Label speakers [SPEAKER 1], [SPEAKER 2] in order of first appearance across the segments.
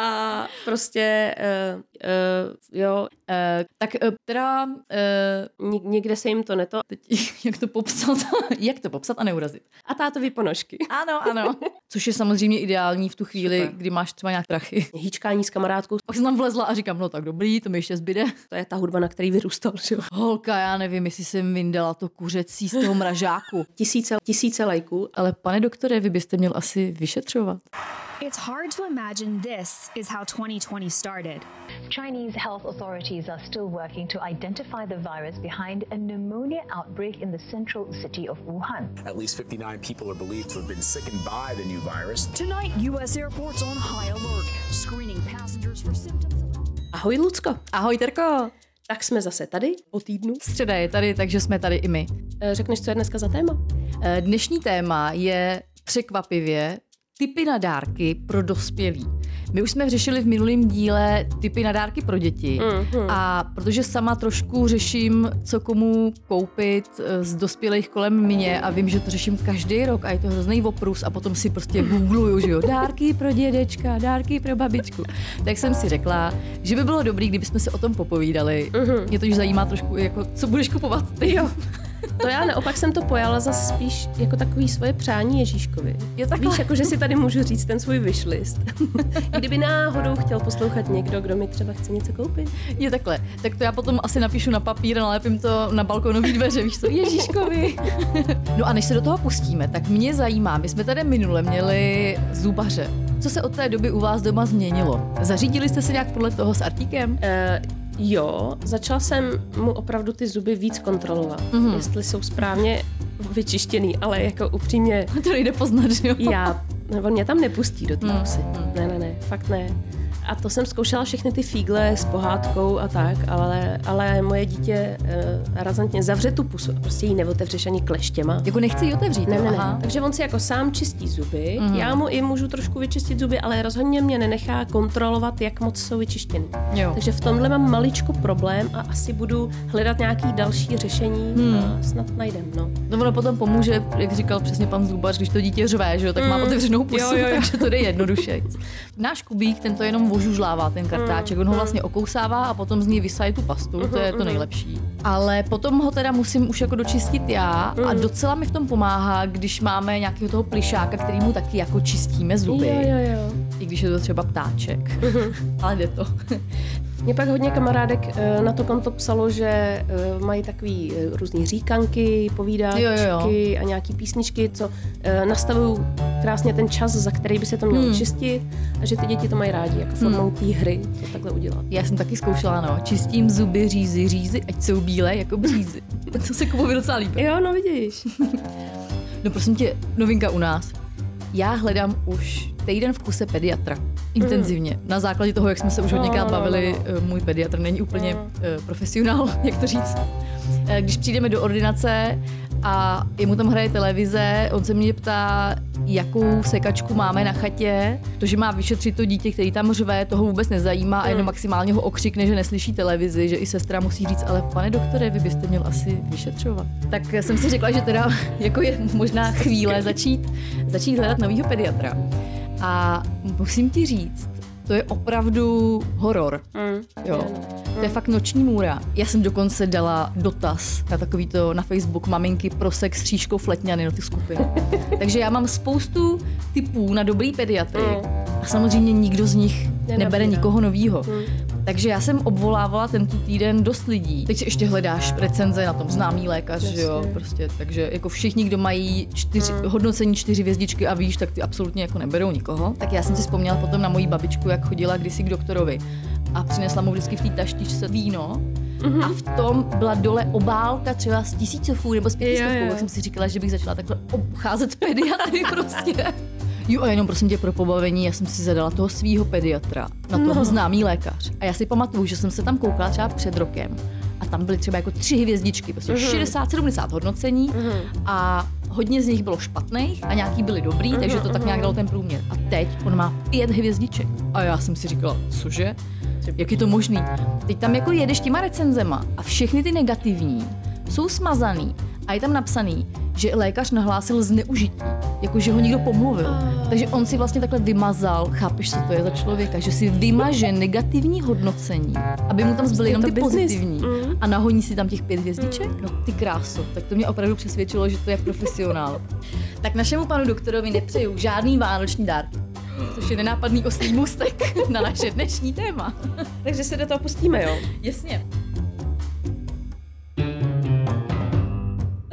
[SPEAKER 1] A prostě, uh, uh, jo,
[SPEAKER 2] Uh, tak uh, teda uh,
[SPEAKER 1] ně- někde se jim to neto.
[SPEAKER 2] teď, jak to popsat, jak to popsat a neurazit.
[SPEAKER 1] A tátovi ponožky.
[SPEAKER 2] Ano, ano. Což je samozřejmě ideální v tu chvíli,
[SPEAKER 1] Super.
[SPEAKER 2] kdy máš třeba nějak prachy.
[SPEAKER 1] Hýčkání s kamarádkou,
[SPEAKER 2] Pak jsem tam vlezla a říkám, no tak dobrý, to mi ještě zbyde.
[SPEAKER 1] to je ta hudba, na který vyrůstal, že jo.
[SPEAKER 2] Holka, já nevím, jestli jsem vyndala to kuřecí z toho mražáku.
[SPEAKER 1] Tisíce, tisíce lajků.
[SPEAKER 2] Ale pane doktore, vy byste měl asi vyšetřovat.
[SPEAKER 3] It's hard to imagine this is how 2020 started.
[SPEAKER 4] Chinese health authorities are still working to identify the virus behind a pneumonia outbreak in the central city of Wuhan.
[SPEAKER 5] At least 59 people are believed to have been sickened by the new virus.
[SPEAKER 3] Tonight, U.S. airports on high alert, screening passengers for symptoms of.
[SPEAKER 1] Ahoj, Lucko.
[SPEAKER 2] Ahoj, Terko!
[SPEAKER 1] Tak jsme zase tady po týdnu.
[SPEAKER 2] Středa je tady, takže jsme tady i my.
[SPEAKER 1] Eh, Řekneš, co je dneska za téma?
[SPEAKER 2] Eh, Dnešní téma je překvapivě typy na dárky pro dospělí. My už jsme řešili v minulém díle typy na dárky pro děti
[SPEAKER 1] Mhm.
[SPEAKER 2] a protože sama trošku řeším, co komu koupit eh, z dospělých kolem mě a vím, že to řeším každý rok a je to hrozný oprus a potom si prostě googluju, že jo, dárky pro dědečka, dárky pro babičku. Tak jsem si řekla, že by bylo dobrý, kdybychom se o tom popovídali. Mě to už zajímá trošku, jako, co budeš kupovat ty. Jo.
[SPEAKER 1] To já naopak jsem to pojala zase spíš jako takový svoje přání Ježíškovi.
[SPEAKER 2] Je takhle.
[SPEAKER 1] Víš, jako že si tady můžu říct ten svůj wishlist. Kdyby náhodou chtěl poslouchat někdo, kdo mi třeba chce něco koupit.
[SPEAKER 2] Je takhle. Tak to já potom asi napíšu na papír a nalepím to na balkonový dveře, víš co, Ježíškovi. no a než se do toho pustíme, tak mě zajímá, my jsme tady minule měli zubaře. Co se od té doby u vás doma změnilo? Zařídili jste se nějak podle toho s artíkem?
[SPEAKER 1] Uh, jo, začala jsem mu opravdu ty zuby víc kontrolovat, mm-hmm. jestli jsou správně vyčištěný, ale jako upřímně
[SPEAKER 2] To nejde poznat, že jo?
[SPEAKER 1] já, on mě tam nepustí do té pusy. Ne, ne, ne, fakt ne. A to jsem zkoušela všechny ty fígle s pohádkou a tak, ale, ale moje dítě uh, razantně zavře tu pusu a prostě ji neotevřeš ani kleštěma.
[SPEAKER 2] Jako nechci ji otevřít,
[SPEAKER 1] Ne, ne,
[SPEAKER 2] Aha.
[SPEAKER 1] ne. Takže on si jako sám čistí zuby. Mm. Já mu i můžu trošku vyčistit zuby, ale rozhodně mě nenechá kontrolovat, jak moc jsou vyčištěny.
[SPEAKER 2] Jo.
[SPEAKER 1] Takže v tomhle mám maličko problém a asi budu hledat nějaký další řešení
[SPEAKER 2] Hmm.
[SPEAKER 1] a snad najdem. No.
[SPEAKER 2] No ono potom pomůže, jak říkal přesně pan Zubař, když to dítě řve, že jo, tak má
[SPEAKER 1] Mm.
[SPEAKER 2] otevřenou pusu,
[SPEAKER 1] Jo, jo, jo.
[SPEAKER 2] takže to jde jednoduše. Náš kubík, ten to jenom ožužlává, ten kartáček, on ho vlastně okousává a potom z něj vysaje tu pastu, to je to nejlepší. Ale potom ho teda musím už jako dočistit já. A docela mi v tom pomáhá, když máme nějakého toho plišáka, který mu taky jako čistíme zuby,
[SPEAKER 1] Jo, jo, jo.
[SPEAKER 2] i když je to třeba ptáček, ale jde to.
[SPEAKER 1] Mě pak hodně kamarádek eh, na to konto psalo, že eh, mají takový eh, různý říkanky, povídáčky
[SPEAKER 2] Jo, jo,
[SPEAKER 1] a nějaký písničky, co nastavují krásně ten čas, za který by se to mělo
[SPEAKER 2] Hmm.
[SPEAKER 1] čistit a že ty děti to mají rádi, jako formou té hry to takhle udělat.
[SPEAKER 2] Já jsem taky zkoušela, no, čistím zuby, řízy, řízy, ať jsou bílé jako břízy. To se Kubovi docela líbí.
[SPEAKER 1] Jo, no vidíš.
[SPEAKER 2] No prosím tě, novinka u nás. Já hledám už týden v kuse pediatra. Intenzivně. Na základě toho, jak jsme se už hodněkrát bavili, eh, můj pediatr není úplně eh, profesionál, jak to říct. Eh, Když přijdeme do ordinace a jemu tam hraje televize, on se mě ptá, jakou sekačku máme na chatě. To, že má vyšetřit to dítě, který tam řve, toho vůbec nezajímá a jenom maximálně ho okřikne, že neslyší televizi, že i sestra musí říct, ale pane doktore, vy byste měl asi vyšetřovat. Tak jsem si řekla, že teda jako je možná chvíle začít, začít hledat novýho pediatra. A musím ti říct, to je opravdu horor.
[SPEAKER 1] Mm.
[SPEAKER 2] Jo. To je fakt noční můra. Já jsem dokonce dala dotaz na takový to na Facebook maminky pro sex s tříškou fletňany do ty skupiny. Takže já mám spoustu typů na dobrý pediatry a samozřejmě nikdo z nich nebere nikoho novýho. Takže já jsem obvolávala tento týden dost lidí. Teď si ještě hledáš recenze na tom známý lékař, že jo,
[SPEAKER 1] Jasně.
[SPEAKER 2] prostě. Takže jako všichni, kdo mají čtyři, hodnocení čtyři hvězdičky a výš, tak ty absolutně jako neberou nikoho. Tak já jsem si vzpomněla potom na moji babičku, jak chodila kdysi k doktorovi a přinesla mu vždycky v té taštičce víno a v tom byla dole obálka třeba z tisícovkou nebo z
[SPEAKER 1] jo.
[SPEAKER 2] tak jsem si říkala, že bych začala takhle obcházet pediatry prostě. Jo a jenom prosím tě pro pobavení, já jsem si zadala toho svýho pediatra, na toho no. známý lékař. A já si pamatuju, že jsem se tam koukala třeba před rokem a tam byly třeba jako tři hvězdičky, prostě 60, 70 hodnocení a hodně z nich bylo špatných a nějaký byli dobrý, takže to tak nějak dalo ten průměr. A teď on má pět hvězdiček. A já jsem si říkala, cože? Jak je to možný? Teď tam jako jedeš těma recenzema a všechny ty negativní jsou smazaný a je tam napsaný, že lékař nahlásil zneužití, jako že ho někdo pomluvil. Takže on si vlastně takhle vymazal, chápeš, co to je za člověka, že si vymaže negativní hodnocení, aby mu tam zbyly jenom ty
[SPEAKER 1] business.
[SPEAKER 2] pozitivní a nahoní si tam těch pět hvězdiček? No ty kráso, tak to mě opravdu přesvědčilo, že to je profesionál. Tak našemu panu doktorovi nepřeju žádný vánoční dárky. Což je nenápadný oslý můstek na naše dnešní téma.
[SPEAKER 1] Takže se do toho pustíme, jo?
[SPEAKER 2] Jasně.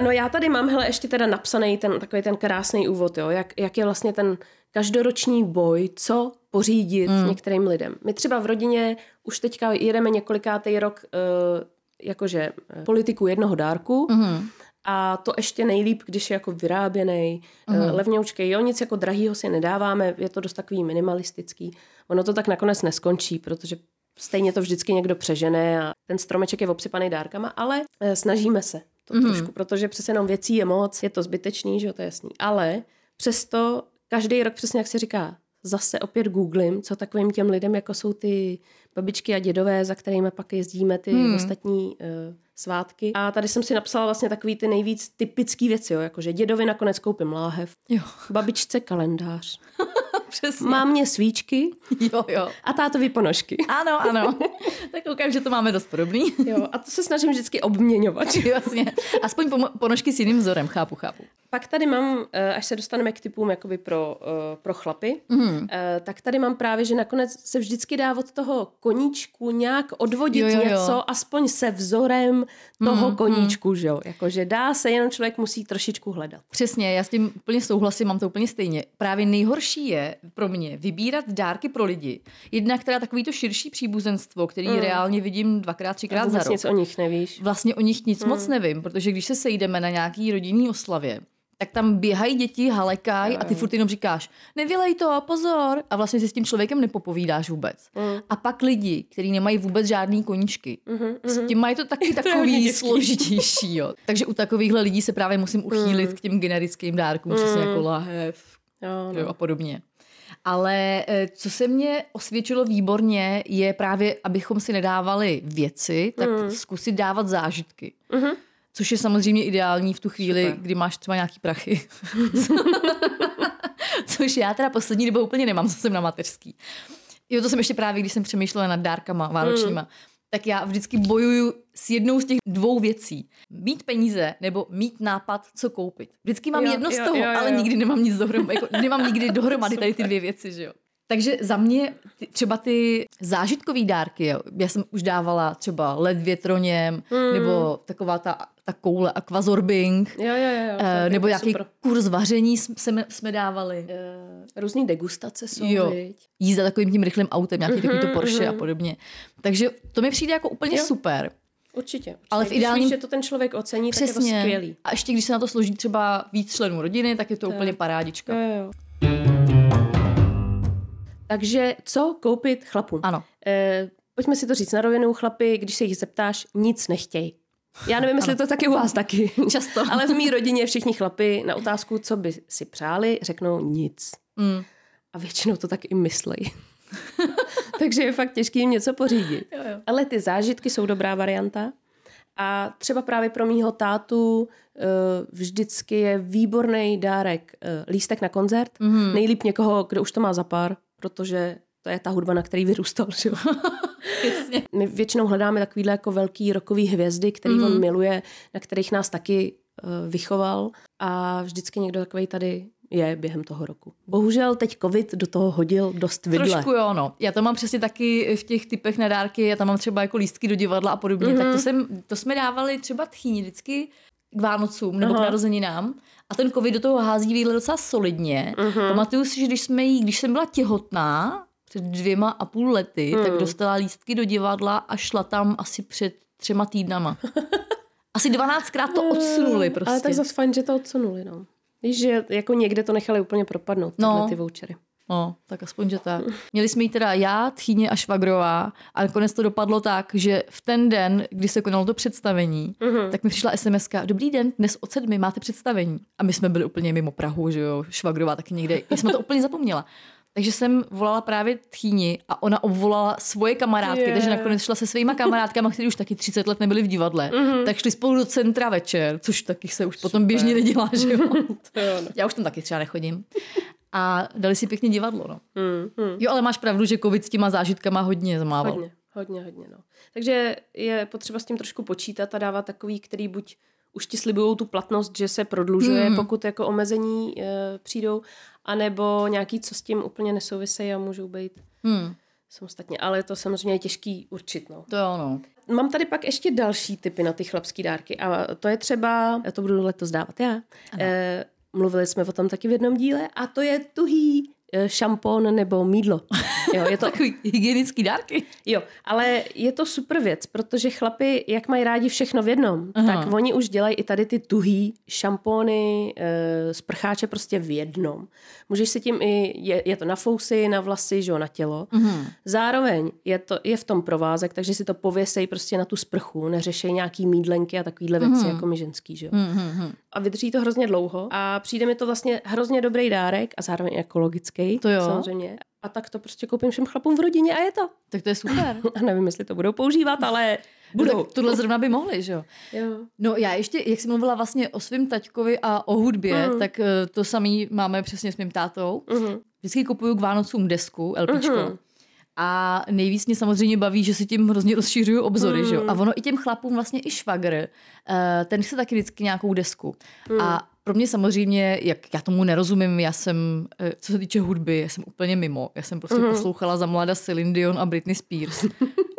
[SPEAKER 1] No já tady mám, hele, ještě teda napsaný ten takový ten krásný úvod, jo, jak, jak je vlastně ten každoroční boj, co pořídit mm. některým lidem. My třeba v rodině už teďka jedeme několikátý rok uh, jakože eh, politiku jednoho dárku mm. A to ještě nejlíp, když je jako vyráběný, mm. uh, levňoučkej, jo, nic jako drahýho si nedáváme, je to dost takový minimalistický. Ono to tak nakonec neskončí, protože stejně to vždycky někdo přežene a ten stromeček je obsypaný dárkama, ale uh, snažíme se to mm-hmm. trošku, protože přece jenom věcí je moc, je to zbytečný, že jo, to je jasný. Ale přesto každý rok přesně jak se říká, zase opět googlím, co takovým těm lidem, jako jsou ty babičky a dědové, za kterými pak jezdíme ty hmm. ostatní uh, svátky. A tady jsem si napsala vlastně takový ty nejvíc typický věci, jo, jakože dědovi nakonec koupím láhev,
[SPEAKER 2] Jo.
[SPEAKER 1] babičce kalendář,
[SPEAKER 2] Přesně.
[SPEAKER 1] mámě svíčky
[SPEAKER 2] Jo, jo.
[SPEAKER 1] a tátovi ponožky.
[SPEAKER 2] Ano, ano. tak koukám, že to máme dost podobný.
[SPEAKER 1] Jo, a to se snažím vždycky obměňovat.
[SPEAKER 2] Jasně. Aspoň ponožky s jiným vzorem, chápu, chápu.
[SPEAKER 1] Pak tady mám, eh, až se dostaneme k typům jakoby pro, eh, pro chlapy, mm. tak tady mám právě, že nakonec se vždycky dá od toho koníčku nějak odvodit
[SPEAKER 2] Jo, jo, jo.
[SPEAKER 1] něco, aspoň se vzorem toho mm, koníčku, že jo. Jakože dá se, jenom člověk musí trošičku hledat.
[SPEAKER 2] Přesně, já s tím úplně souhlasím, mám to úplně stejně. Právě nejhorší je pro mě vybírat dárky pro lidi. Jednak teda takový to širší příbuzenstvo, který mm. reálně vidím dvakrát, třikrát za rok.
[SPEAKER 1] nic o nich nevíš.
[SPEAKER 2] Vlastně o nich nic mm. moc nevím, protože když se sejdeme na nějaký rodinný oslavě, tak tam běhají děti, halekaj a ty furt jenom říkáš, nevylej to, pozor. A vlastně si s tím člověkem nepopovídáš vůbec. Mm. A pak lidi, kteří nemají vůbec žádný koníčky, mm-hmm. s tím mají to taky takový
[SPEAKER 1] těžký.
[SPEAKER 2] složitější. Jo. Takže u takovýchhle lidí se právě musím uchýlit k těm generickým dárkům, přesně jako lahev
[SPEAKER 1] Jo, no.
[SPEAKER 2] jo, a podobně. Ale eh, co se mně osvědčilo výborně, je právě, abychom si nedávali věci, tak
[SPEAKER 1] Mm.
[SPEAKER 2] zkusit dávat zážitky.
[SPEAKER 1] Mhm.
[SPEAKER 2] Což je samozřejmě ideální v tu chvíli,
[SPEAKER 1] Super.
[SPEAKER 2] kdy máš třeba nějaký prachy. Což já teda poslední dobou úplně nemám, co jsem na mateřský. Jo, to jsem ještě právě, když jsem přemýšlela nad dárkama vánočníma.
[SPEAKER 1] Mm.
[SPEAKER 2] Tak já vždycky bojuju s jednou z těch dvou věcí. Mít peníze nebo mít nápad, co koupit. Vždycky mám
[SPEAKER 1] Jo,
[SPEAKER 2] jedno z
[SPEAKER 1] jo,
[SPEAKER 2] toho,
[SPEAKER 1] jo, jo,
[SPEAKER 2] ale
[SPEAKER 1] jo.
[SPEAKER 2] nikdy nemám nic dohromady. Jako, nemám nikdy dohromady tady ty dvě věci, že jo. Takže za mě třeba ty zážitkové dárky, jo. já jsem už dávala třeba led větroněm,
[SPEAKER 1] Hmm.
[SPEAKER 2] nebo taková ta, ta koule aquazorbing,
[SPEAKER 1] Jo, jo, jo. je
[SPEAKER 2] nebo jaký
[SPEAKER 1] super.
[SPEAKER 2] kurz vaření jsme, jsme, dávali.
[SPEAKER 1] Eh, Různý degustace jsou,
[SPEAKER 2] Jo.
[SPEAKER 1] viď?
[SPEAKER 2] Jízda takovým tím rychlým autem, nějaký
[SPEAKER 1] Mhm,
[SPEAKER 2] takový to Porsche a podobně. Takže to mi přijde jako úplně
[SPEAKER 1] Jo.
[SPEAKER 2] super.
[SPEAKER 1] Určitě. určitě.
[SPEAKER 2] Ale v
[SPEAKER 1] Když
[SPEAKER 2] ideálním-
[SPEAKER 1] víš, že to ten člověk ocení, tak je to
[SPEAKER 2] Přesně.
[SPEAKER 1] skvělý.
[SPEAKER 2] A ještě když se na to složí třeba víc členů rodiny, tak je to
[SPEAKER 1] Tak.
[SPEAKER 2] úplně parádička.
[SPEAKER 1] Jo, jo. Takže co koupit chlapům?
[SPEAKER 2] Ano.
[SPEAKER 1] Eh, pojďme si to říct na rovinu, chlapi, když se jich zeptáš, nic nechtějí. Já nevím, jestli to taky u vás taky.
[SPEAKER 2] Často.
[SPEAKER 1] Ale v mý rodině všichni chlapi na otázku, co by si přáli, řeknou nic.
[SPEAKER 2] Mm.
[SPEAKER 1] A většinou to tak i myslejí. Takže je fakt těžký jim něco pořídit.
[SPEAKER 2] Jo, jo.
[SPEAKER 1] Ale ty zážitky jsou dobrá varianta. A třeba právě pro mýho tátu eh, vždycky je výborný dárek eh, lístek na koncert. Mm-hmm. Nejlíp někoho, kdo už to má za pár, protože to je ta hudba, na který vyrůstal. Že? jo. My většinou hledáme takovýhle jako velký rokový hvězdy, který mm. on miluje, na kterých nás taky uh, vychoval a vždycky někdo takový tady je během toho roku. Bohužel teď covid do toho hodil dost vidle.
[SPEAKER 2] Trošku jo, no. Já to mám přesně taky v těch typech na dárky, já tam mám třeba jako lístky do divadla a podobně. Mm-hmm. Tak to, jsem, to jsme dávali třeba tchýni vždycky k Vánocům nebo
[SPEAKER 1] Aha.
[SPEAKER 2] k narozeninám. A ten covid do toho hází výhle docela solidně. Mm-hmm. Pamatuju si, že když, jsme jí, když jsem byla těhotná, před dvěma a půl lety, mm. tak dostala lístky do divadla a šla tam asi před třema týdnama. Asi 12krát to odsunuli prostě.
[SPEAKER 1] Ale tak zase fajn, že to odsunuli, no. Víš, že jako někde to nechali úplně propadnout,
[SPEAKER 2] No.
[SPEAKER 1] no. ty vouchery.
[SPEAKER 2] No, tak aspoň, že tak. Měli jsme jí teda já, Tchýně a Švagrová a nakonec to dopadlo tak, že v ten den, kdy se konalo to představení, uh-huh. tak mi přišla sms Dobrý den, dnes od sedmi máte představení. A my jsme byli úplně mimo Prahu, že jo, Švagrová taky někde. Já jsem to úplně zapomněla. Takže jsem volala právě Tchýni a ona obvolala svoje kamarádky,
[SPEAKER 1] Je.
[SPEAKER 2] takže nakonec šla se svýma kamarádkama, kteří už taky 30 let nebyli v divadle, mm-hmm. tak šli spolu do centra večer, což taky se už potom běžně nedělá, že jo.
[SPEAKER 1] No.
[SPEAKER 2] Já už tam taky třeba nechodím. A dali si pěkně divadlo, no.
[SPEAKER 1] Hmm, hmm.
[SPEAKER 2] Jo, ale máš pravdu, že covid s těma zážitkama hodně zamával.
[SPEAKER 1] Hodně, hodně, hodně, no. Takže je potřeba s tím trošku počítat a dávat takový, který buď už ti slibují tu platnost, že se prodlužuje, mm. pokud jako omezení e, přijdou, anebo nějaký, co s tím úplně nesouvisejí a můžou být
[SPEAKER 2] Hmm,
[SPEAKER 1] samostatně. Ale to samozřejmě je těžký určit, no.
[SPEAKER 2] to jo, no.
[SPEAKER 1] Mám tady pak ještě další typy na ty chlapský dárky a to je třeba, já to budu letos dávat já, e, mluvili jsme o tom taky v jednom díle a to je tuhý e, šampon nebo mídlo. Jo, je to,
[SPEAKER 2] Takový hygienický dárky.
[SPEAKER 1] Jo, ale je to super věc, protože chlapi, jak mají rádi všechno v jednom,
[SPEAKER 2] Aha.
[SPEAKER 1] Aha. tak oni už dělají i tady ty tuhý šampony, e, sprcháče prostě v jednom. Můžeš si tím i, je, je to na fousy, na vlasy, že jo, na tělo.
[SPEAKER 2] Mhm.
[SPEAKER 1] Zároveň je, to, je v tom provázek, takže si to pověsej prostě na tu sprchu, neřešej nějaký mídlenky a takovýhle věci,
[SPEAKER 2] Mhm.
[SPEAKER 1] jako my ženský, že jo.
[SPEAKER 2] Mhm.
[SPEAKER 1] A vydrží to hrozně dlouho a přijde mi to vlastně hrozně dobrý dárek a zároveň ekologický,
[SPEAKER 2] To jo.
[SPEAKER 1] samozřejmě. A tak to prostě koupím všem chlapům v rodině a je to.
[SPEAKER 2] Tak to je super.
[SPEAKER 1] A nevím, jestli to budou používat, ale
[SPEAKER 2] No,
[SPEAKER 1] budou.
[SPEAKER 2] tak tohle zrovna by mohli, že jo?
[SPEAKER 1] Jo.
[SPEAKER 2] No já ještě, jak jsi mluvila vlastně o svém taťkovi a o hudbě,
[SPEAKER 1] Mhm.
[SPEAKER 2] tak eh, to samý máme přesně s mým tátou.
[SPEAKER 1] Mhm.
[SPEAKER 2] Vždycky kupuju k Vánocům desku, LPčko.
[SPEAKER 1] Mhm.
[SPEAKER 2] A nejvíc mě samozřejmě baví, že si tím hrozně rozšiřuju obzory, že jo?
[SPEAKER 1] Mhm.
[SPEAKER 2] A ono i těm chlapům vlastně i švagr, eh, ten chce taky vždycky nějakou desku.
[SPEAKER 1] Mhm.
[SPEAKER 2] A pro mě samozřejmě, jak já tomu nerozumím, já jsem, eh, co se týče hudby, já jsem úplně mimo. Já jsem prostě
[SPEAKER 1] Mhm.
[SPEAKER 2] poslouchala za mlada Celine Dion a Britney Spears.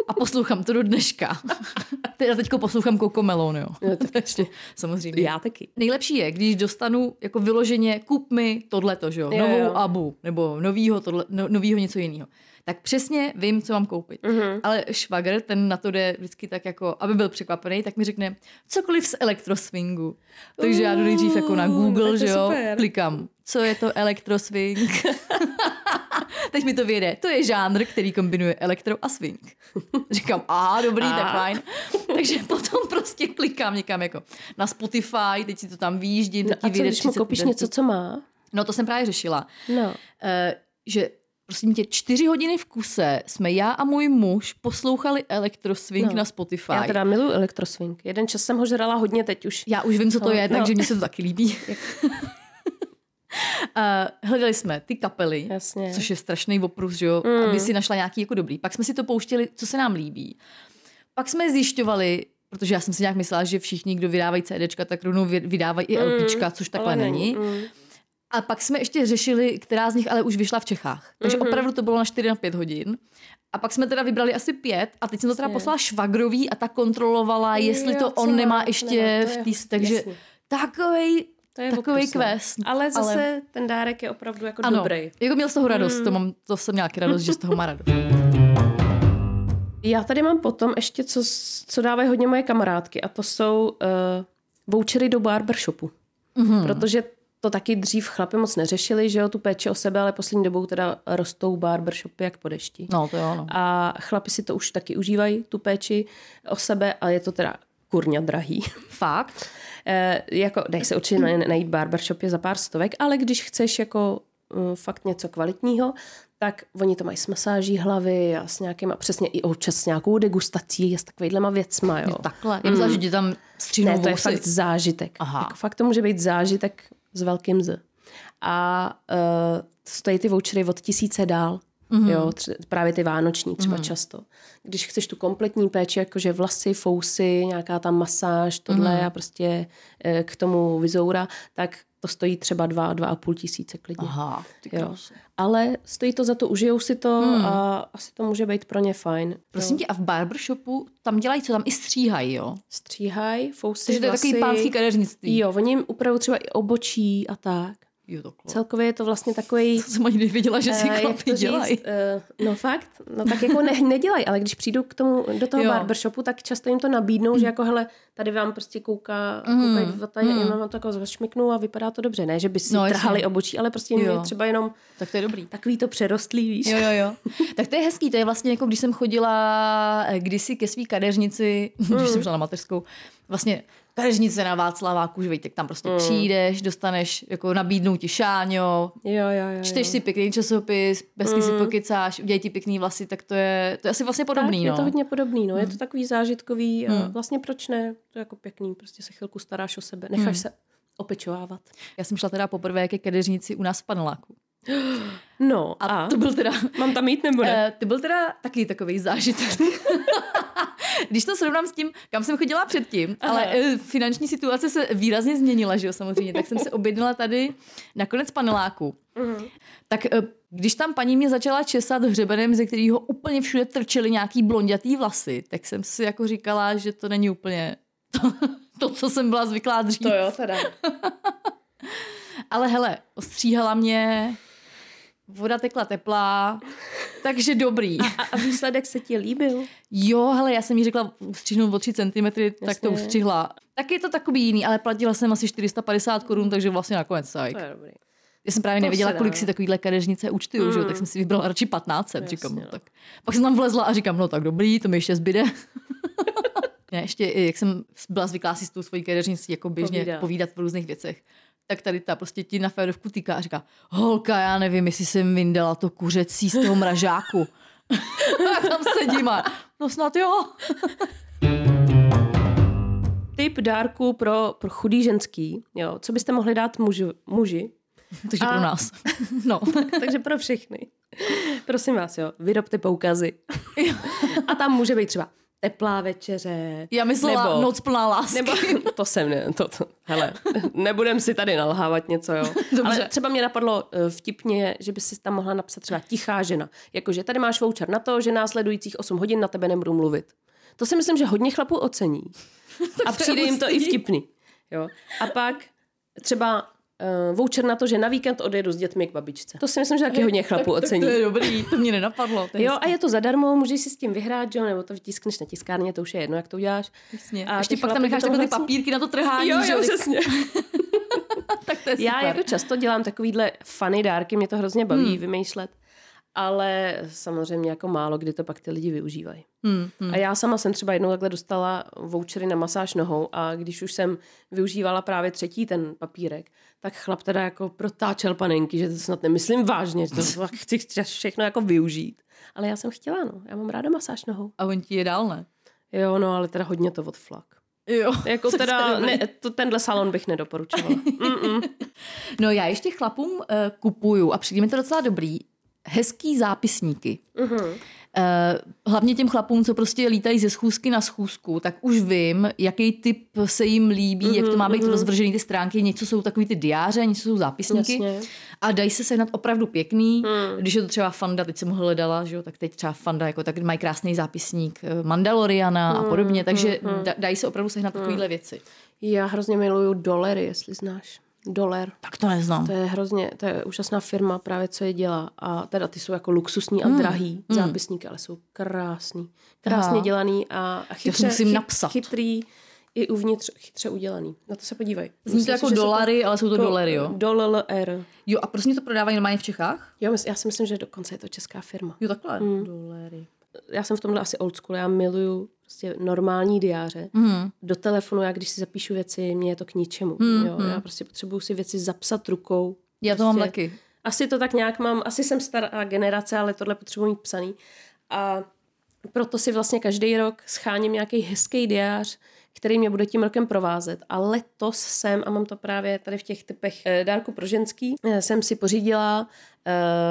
[SPEAKER 2] A poslouchám to do dneška. Teda teďko poslouchám Coco Melon, jo. Takže samozřejmě.
[SPEAKER 1] Já taky.
[SPEAKER 2] Nejlepší je, když dostanu jako vyloženě kup mi tohleto, že jo,
[SPEAKER 1] Jo,
[SPEAKER 2] novou
[SPEAKER 1] jo.
[SPEAKER 2] abu, nebo novýho, tohle, no, novýho něco jiného. Tak přesně vím, co mám koupit.
[SPEAKER 1] Mhm.
[SPEAKER 2] Ale švagr, ten na to jde vždycky tak jako, aby byl překvapený, tak mi řekne cokoliv z elektroswingu. Takže já jdu nejdřív jako na
[SPEAKER 1] Uh,
[SPEAKER 2] Google, že jo,
[SPEAKER 1] super.
[SPEAKER 2] klikám, co je to elektroswing. Teď mi to vyjde. To je žánr, který kombinuje elektro a swing. Říkám, a dobrý, tak fajn. Takže potom prostě klikám někam jako na Spotify, teď si to tam výjíždím,
[SPEAKER 1] No a co, když mu
[SPEAKER 2] 30
[SPEAKER 1] koupíš něco, co má?
[SPEAKER 2] No to jsem právě řešila.
[SPEAKER 1] No.
[SPEAKER 2] Eh, že prostě tě čtyři hodiny v kuse jsme já a můj muž poslouchali elektroswing
[SPEAKER 1] No.
[SPEAKER 2] na Spotify.
[SPEAKER 1] Já teda miluji elektroswing. Jeden čas jsem ho žrala hodně, teď už.
[SPEAKER 2] Já už vím, co to
[SPEAKER 1] No,
[SPEAKER 2] je,
[SPEAKER 1] no.
[SPEAKER 2] takže mně se to taky líbí. Uh, hledali jsme ty kapely,
[SPEAKER 1] Jasně.
[SPEAKER 2] což je strašný oprus, že jo,
[SPEAKER 1] Mm.
[SPEAKER 2] aby si našla nějaký jako dobrý. Pak jsme si to pouštěli, co se nám líbí. Pak jsme zjišťovali, protože já jsem si nějak myslela, že všichni, kdo vydávají CDčka, tak rovnou vy- vydávají i LPčka, což takhle
[SPEAKER 1] Ale
[SPEAKER 2] není.
[SPEAKER 1] Mm.
[SPEAKER 2] A pak jsme ještě řešili, která z nich ale už vyšla v Čechách. Takže
[SPEAKER 1] Mhm.
[SPEAKER 2] opravdu to bylo na 4 na 5 hodin. A pak jsme teda vybrali asi pět a teď jsem to teda poslala švagrový a ta kontrolovala, jestli
[SPEAKER 1] Jo,
[SPEAKER 2] to on
[SPEAKER 1] má,
[SPEAKER 2] nemá ještě
[SPEAKER 1] nemá,
[SPEAKER 2] v
[SPEAKER 1] hustý,
[SPEAKER 2] Takže takovej,
[SPEAKER 1] To je no.
[SPEAKER 2] quest.
[SPEAKER 1] Ale zase
[SPEAKER 2] Ale-
[SPEAKER 1] ten dárek je opravdu jako
[SPEAKER 2] ano,
[SPEAKER 1] dobrý.
[SPEAKER 2] jako měl z toho radost,
[SPEAKER 1] Mm.
[SPEAKER 2] to, mám, to jsem měla radost, že z toho má radost.
[SPEAKER 1] Já tady mám potom ještě, co, co dávají hodně moje kamarádky a to jsou uh, vouchery do barbershopu.
[SPEAKER 2] Mhm.
[SPEAKER 1] Protože to taky dřív chlapi moc neřešili, že jo, tu péči o sebe, ale poslední dobou teda rostou barbershopy jak po dešti.
[SPEAKER 2] No, to jo, no.
[SPEAKER 1] A chlapi si to už taky užívají, tu péči o sebe, ale je to teda kurňa drahý.
[SPEAKER 2] Fakt?
[SPEAKER 1] E, jako, dej se určitě najít barbershopě za pár stovek, ale když chceš jako uh, fakt něco kvalitního, tak oni to mají s masáží hlavy a s nějakýma, přesně i občas s nějakou degustací a s takovýhlema věcma, jo.
[SPEAKER 2] Jo. Takhle. Já že ti tam stříhnou
[SPEAKER 1] Ne, to je fakt zážitek.
[SPEAKER 2] Aha.
[SPEAKER 1] Jako fakt to může být zážitek s velkým Z. A uh, stojí ty vouchery od tisíce dál.
[SPEAKER 2] Mhm.
[SPEAKER 1] Mm-hmm. Jo, tři, právě ty vánoční třeba mm-hmm. často. Když chceš tu kompletní péči, jakože vlasy, fousy, nějaká tam masáž, tohle
[SPEAKER 2] Mhm.
[SPEAKER 1] mm-hmm. a prostě eh, k tomu vizoura, tak to stojí třeba dva, dva a půl tisíce klidně.
[SPEAKER 2] Aha, ty
[SPEAKER 1] Jo. Ale stojí to za to, užijou si to
[SPEAKER 2] Hmm.
[SPEAKER 1] a asi to může být pro ně fajn.
[SPEAKER 2] Prosím
[SPEAKER 1] jo.
[SPEAKER 2] tě, a v barbershopu tam dělají co? Tam i stříhají, jo?
[SPEAKER 1] Stříhaj, fousy,
[SPEAKER 2] Takže to je
[SPEAKER 1] vlasy.
[SPEAKER 2] takový pánský kadeřnictví.
[SPEAKER 1] Jo, oni jim upravují třeba i obočí a tak.
[SPEAKER 2] Jo, takhle.
[SPEAKER 1] Celkově je to vlastně takový
[SPEAKER 2] To jsem ani nevěděla, že si
[SPEAKER 1] jak
[SPEAKER 2] chlapi
[SPEAKER 1] to
[SPEAKER 2] dělají.
[SPEAKER 1] eh, no fakt, no tak jako ne, nedělají, ale když přijdu k tomu, do toho
[SPEAKER 2] Jo.
[SPEAKER 1] barbershopu, tak často jim to nabídnou, že jako hele, tady vám prostě kouká, koukají dva tady, mm. já vám to jako zašmiknu a vypadá to dobře, ne, že by si
[SPEAKER 2] No,
[SPEAKER 1] no, trhali obočí, ale prostě je třeba jenom
[SPEAKER 2] Tak to je dobrý.
[SPEAKER 1] takový to přerostlý, víš.
[SPEAKER 2] Jo, jo, jo. Tak to je hezký, to je vlastně jako když jsem chodila eh, kdysi ke svý kadeřnici, když jsem šla na mateřskou, vlastně kadeřnice na Václaváku, že tak tam prostě přijdeš, dostaneš, jako nabídnou ti šáňo,
[SPEAKER 1] Jo, jo, jo.
[SPEAKER 2] čteš
[SPEAKER 1] jo.
[SPEAKER 2] si pěkný časopis, bezky si pokecáš, udělají ti pěkný vlasy, tak to je, to je asi vlastně podobný,
[SPEAKER 1] tak, je
[SPEAKER 2] no.
[SPEAKER 1] to hodně podobný, no. Je to takový zážitkový a vlastně proč ne? To je jako pěkný, prostě se chvilku staráš o sebe, necháš se opečovávat.
[SPEAKER 2] Já jsem šla teda poprvé ke kadeřnici u nás v paneláku.
[SPEAKER 1] No
[SPEAKER 2] A,
[SPEAKER 1] a,
[SPEAKER 2] to byl teda
[SPEAKER 1] mám tam jít nebo ne?
[SPEAKER 2] Uh, to byl teda taky takový zážitek. Když to srovnám s tím, kam jsem chodila předtím, ale uh, finanční situace se výrazně změnila, že jo, samozřejmě, tak jsem se objednala tady nakonec paneláku. Tak uh, když tam paní mě začala česat hřebenem, ze kterého úplně všude trčely nějaký blondětý vlasy, tak jsem si jako říkala, že to není úplně to, to co jsem byla zvyklá dřív.
[SPEAKER 1] To jo, teda.
[SPEAKER 2] Ale hele, ostříhala mě, voda tekla teplá, takže dobrý.
[SPEAKER 1] A, a výsledek se ti líbil?
[SPEAKER 2] Jo, hele, já jsem jí řekla ustřihnout o 3 cm, tak to ustřihla. Tak je to takový jiný, ale platila jsem asi 450 korun, takže vlastně nakonec sajk.
[SPEAKER 1] To je dobrý.
[SPEAKER 2] Já jsem právě
[SPEAKER 1] To
[SPEAKER 2] nevěděla, kolik
[SPEAKER 1] no.
[SPEAKER 2] si takovýhle kadeřnice účtují, že jo, tak jsem si vybrala radši 15, říkám, no,
[SPEAKER 1] no.
[SPEAKER 2] tak. Pak jsem tam vlezla a říkám, no tak dobrý, to mi ještě zbyde. ne, ještě, jak jsem byla zvyklá si s tou svojí kadeřnicí jako běžně
[SPEAKER 1] Povídat.
[SPEAKER 2] povídat. v různých věcech, tak tady ta prostě ti na férovku týká a říká, holka, já nevím, jestli jsem vyndala to kuřecí z toho mražáku. a tam sedím a no snad jo.
[SPEAKER 1] Typ dárku pro, pro chudý ženský, jo, co byste mohli dát muži, muži
[SPEAKER 2] Takže
[SPEAKER 1] A-
[SPEAKER 2] pro nás. No.
[SPEAKER 1] takže pro všechny. Prosím vás, jo, vyrobte poukazy. A tam může být třeba teplá večeře.
[SPEAKER 2] Já myslela
[SPEAKER 1] nebo,
[SPEAKER 2] noc plná lásky.
[SPEAKER 1] Nebo, to jsem ne, to, to, hele, nebudem si tady nalhávat něco, jo.
[SPEAKER 2] Dobře.
[SPEAKER 1] Ale třeba mě napadlo eh, vtipně, že by si tam mohla napsat třeba tichá žena. Jakože tady máš voucher na to, že následujících 8 hodin na tebe nebudu mluvit. To si myslím, že hodně chlapů ocení. A přijde jim to i vtipný. Jo. A pak třeba uh, voucher na to, že na víkend odjedu s dětmi k babičce. To si myslím, že taky hodně chlapů
[SPEAKER 2] tak,
[SPEAKER 1] ocení.
[SPEAKER 2] Tak to je dobrý, to mě nenapadlo. To
[SPEAKER 1] Jo, a je to zadarmo, můžeš si s tím vyhrát, jo, nebo to vytiskneš na tiskárně, to už je jedno, jak to uděláš.
[SPEAKER 2] Jasně.
[SPEAKER 1] A
[SPEAKER 2] ještě pak tam necháš takové ty papírky na to trhání,
[SPEAKER 1] Jo,
[SPEAKER 2] že
[SPEAKER 1] jo, přesně.
[SPEAKER 2] tak to je
[SPEAKER 1] Já
[SPEAKER 2] super.
[SPEAKER 1] jako často dělám takovýhle funny dárky, mě to hrozně baví hmm. vymýšlet, ale samozřejmě jako málo kdy to pak ty lidi využívají.
[SPEAKER 2] Hmm, hmm.
[SPEAKER 1] A já sama jsem třeba jednou takhle dostala vouchery na masáž nohou a když už jsem využívala právě třetí ten papírek, tak chlap teda jako protáčel panenky, že to snad nemyslím vážně, že to chci všechno jako využít. Ale já jsem chtěla, no. Já mám ráda masáž nohou.
[SPEAKER 2] A on ti je dál, ne?
[SPEAKER 1] Jo, no, ale teda hodně to odflak.
[SPEAKER 2] Jo.
[SPEAKER 1] Jako teda, ne, to, tenhle salon bych nedoporučovala. Mm-mm.
[SPEAKER 2] No já ještě chlapům uh, kupuju a přijde mi to docela dobrý, hezký zápisníky.
[SPEAKER 1] Mhm.
[SPEAKER 2] Uh, hlavně těm chlapům, co prostě lítají ze schůzky na schůzku, tak už vím, jaký typ se jim líbí, mm-hmm, jak to má být mm-hmm. rozvržený ty stránky. Něco jsou takový ty diáře, něco jsou zápisníky.
[SPEAKER 1] Jasně.
[SPEAKER 2] A dají se sehnat opravdu pěkný. Mm. Když je to třeba Fanda, teď jsem ho hledala, že jo, tak teď třeba Fanda, jako tak mají krásný zápisník eh, Mandaloriana a podobně, takže da, dají se opravdu sehnat takovéhle věci.
[SPEAKER 1] Já hrozně miluju dolery, jestli znáš. Dolar.
[SPEAKER 2] Tak to neznám.
[SPEAKER 1] To je hrozně, to je úžasná firma právě, co je dělá. A teda ty jsou jako luxusní a drahý zápisníky, ale jsou krásný. Krásně
[SPEAKER 2] Aha.
[SPEAKER 1] dělaný a, chytře,
[SPEAKER 2] musím napsat.
[SPEAKER 1] chytrý i uvnitř chytře udělaný. Na to se podívej.
[SPEAKER 2] Zní to jako dolary, ale jsou to dolary, jo?
[SPEAKER 1] Dollar.
[SPEAKER 2] Jo, a prostě to prodávají normálně v Čechách?
[SPEAKER 1] Jo, já si myslím, že dokonce je to česká firma.
[SPEAKER 2] Jo, takhle. Mm. Dolary.
[SPEAKER 1] Já jsem v tomhle asi old school, já miluju prostě normální diáře.
[SPEAKER 2] Mm.
[SPEAKER 1] Do telefonu, já když si zapíšu věci, mně je to k ničemu.
[SPEAKER 2] Mm,
[SPEAKER 1] jo, já prostě potřebuju si věci zapsat rukou.
[SPEAKER 2] Já to mám
[SPEAKER 1] Prostě-
[SPEAKER 2] taky.
[SPEAKER 1] Asi to tak nějak mám, asi jsem stará generace, ale tohle potřebuji mít psaný. A proto si vlastně každý rok scháním nějaký hezký diář, který mě bude tím rokem provázet. A letos jsem, a mám to právě tady v těch typech eh, dárku pro ženský, eh, jsem si pořídila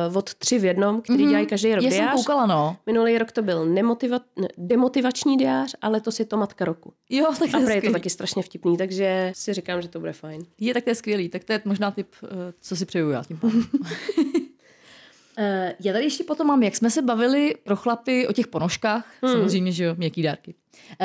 [SPEAKER 1] uh, od tři v jednom, který mm-hmm. dělají každý rok
[SPEAKER 2] Já jsem
[SPEAKER 1] diář.
[SPEAKER 2] koukala, no.
[SPEAKER 1] Minulý rok to byl nemotiva- ne, demotivační diář a letos je to matka roku.
[SPEAKER 2] Jo, tak to
[SPEAKER 1] A
[SPEAKER 2] je,
[SPEAKER 1] je to taky strašně vtipný, takže si říkám, že to bude fajn.
[SPEAKER 2] Je, tak to je skvělý. Tak to je možná typ, eh, co si přeju já tím pádem. Uh, já tady ještě potom mám, jak jsme se bavili pro chlapy o těch ponožkách, hmm. samozřejmě, že jo, měkký dárky.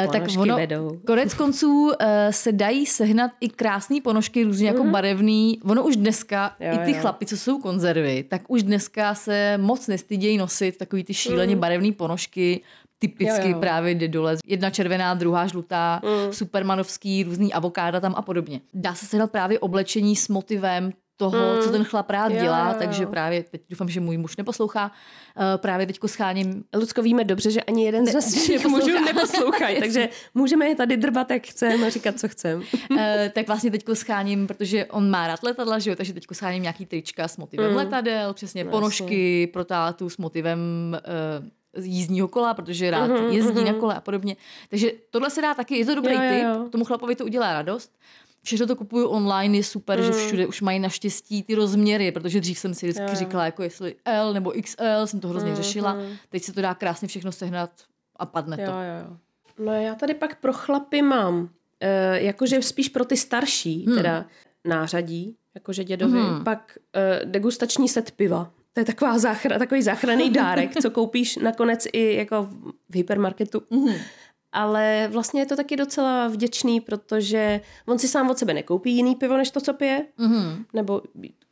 [SPEAKER 2] Uh, tak ono,
[SPEAKER 1] vedou.
[SPEAKER 2] konec konců uh, se dají sehnat i krásné ponožky, různě jako barevný. Ono už dneska,
[SPEAKER 1] Jo,
[SPEAKER 2] i ty
[SPEAKER 1] jo.
[SPEAKER 2] chlapy, co jsou konzervy, tak už dneska se moc nestydějí nosit takový ty šíleně barevné ponožky, typicky
[SPEAKER 1] Jo, jo.
[SPEAKER 2] právě jde dole. Jedna červená, druhá žlutá, supermanovský, různý avokáda tam a podobně. Dá se sehnat právě oblečení s motivem toho, co ten chlap rád
[SPEAKER 1] Jo,
[SPEAKER 2] dělá,
[SPEAKER 1] jo, jo.
[SPEAKER 2] takže právě, teď doufám, že můj muž neposlouchá, uh, právě teďko scháním
[SPEAKER 1] Lucko, víme dobře, že ani jeden z našich mužů neposlouchají, takže můžeme je tady drbat, jak chceme a říkat, co chceme.
[SPEAKER 2] Uh, tak vlastně teďko scháním, protože on má rád letadla, že jo, takže teďko scháním nějaký trička s motivem
[SPEAKER 1] Mm.
[SPEAKER 2] letadel, přesně
[SPEAKER 1] No,
[SPEAKER 2] ponožky pro tátu s motivem uh, jízdního kola, protože rád jezdí na kole a podobně. Takže tohle se dá taky, je to dobrý
[SPEAKER 1] Jo, jo,
[SPEAKER 2] tip,
[SPEAKER 1] jo.
[SPEAKER 2] tomu chlapovi to udělá radost. Všechno to kupuju online, je super,
[SPEAKER 1] Mm.
[SPEAKER 2] že všude už mají naštěstí ty rozměry, protože dřív jsem si vždycky
[SPEAKER 1] jo.
[SPEAKER 2] říkala, jako jestli L nebo XL, jsem to hrozně
[SPEAKER 1] Mhm.
[SPEAKER 2] řešila. Teď se to dá krásně všechno sehnat a padne to.
[SPEAKER 1] Jo, jo, jo. No já tady pak pro chlapy mám, uh, jakože spíš pro ty starší, hmm. teda nářadí, jakože dědovi, hmm. pak uh, degustační set piva. To je taková záchra, takový záchranný dárek, co koupíš nakonec i jako v hypermarketu. Mm. Ale vlastně je to taky docela vděčný, protože on si sám od sebe nekoupí jiný pivo, než to, co pije.
[SPEAKER 2] Mhm.
[SPEAKER 1] Nebo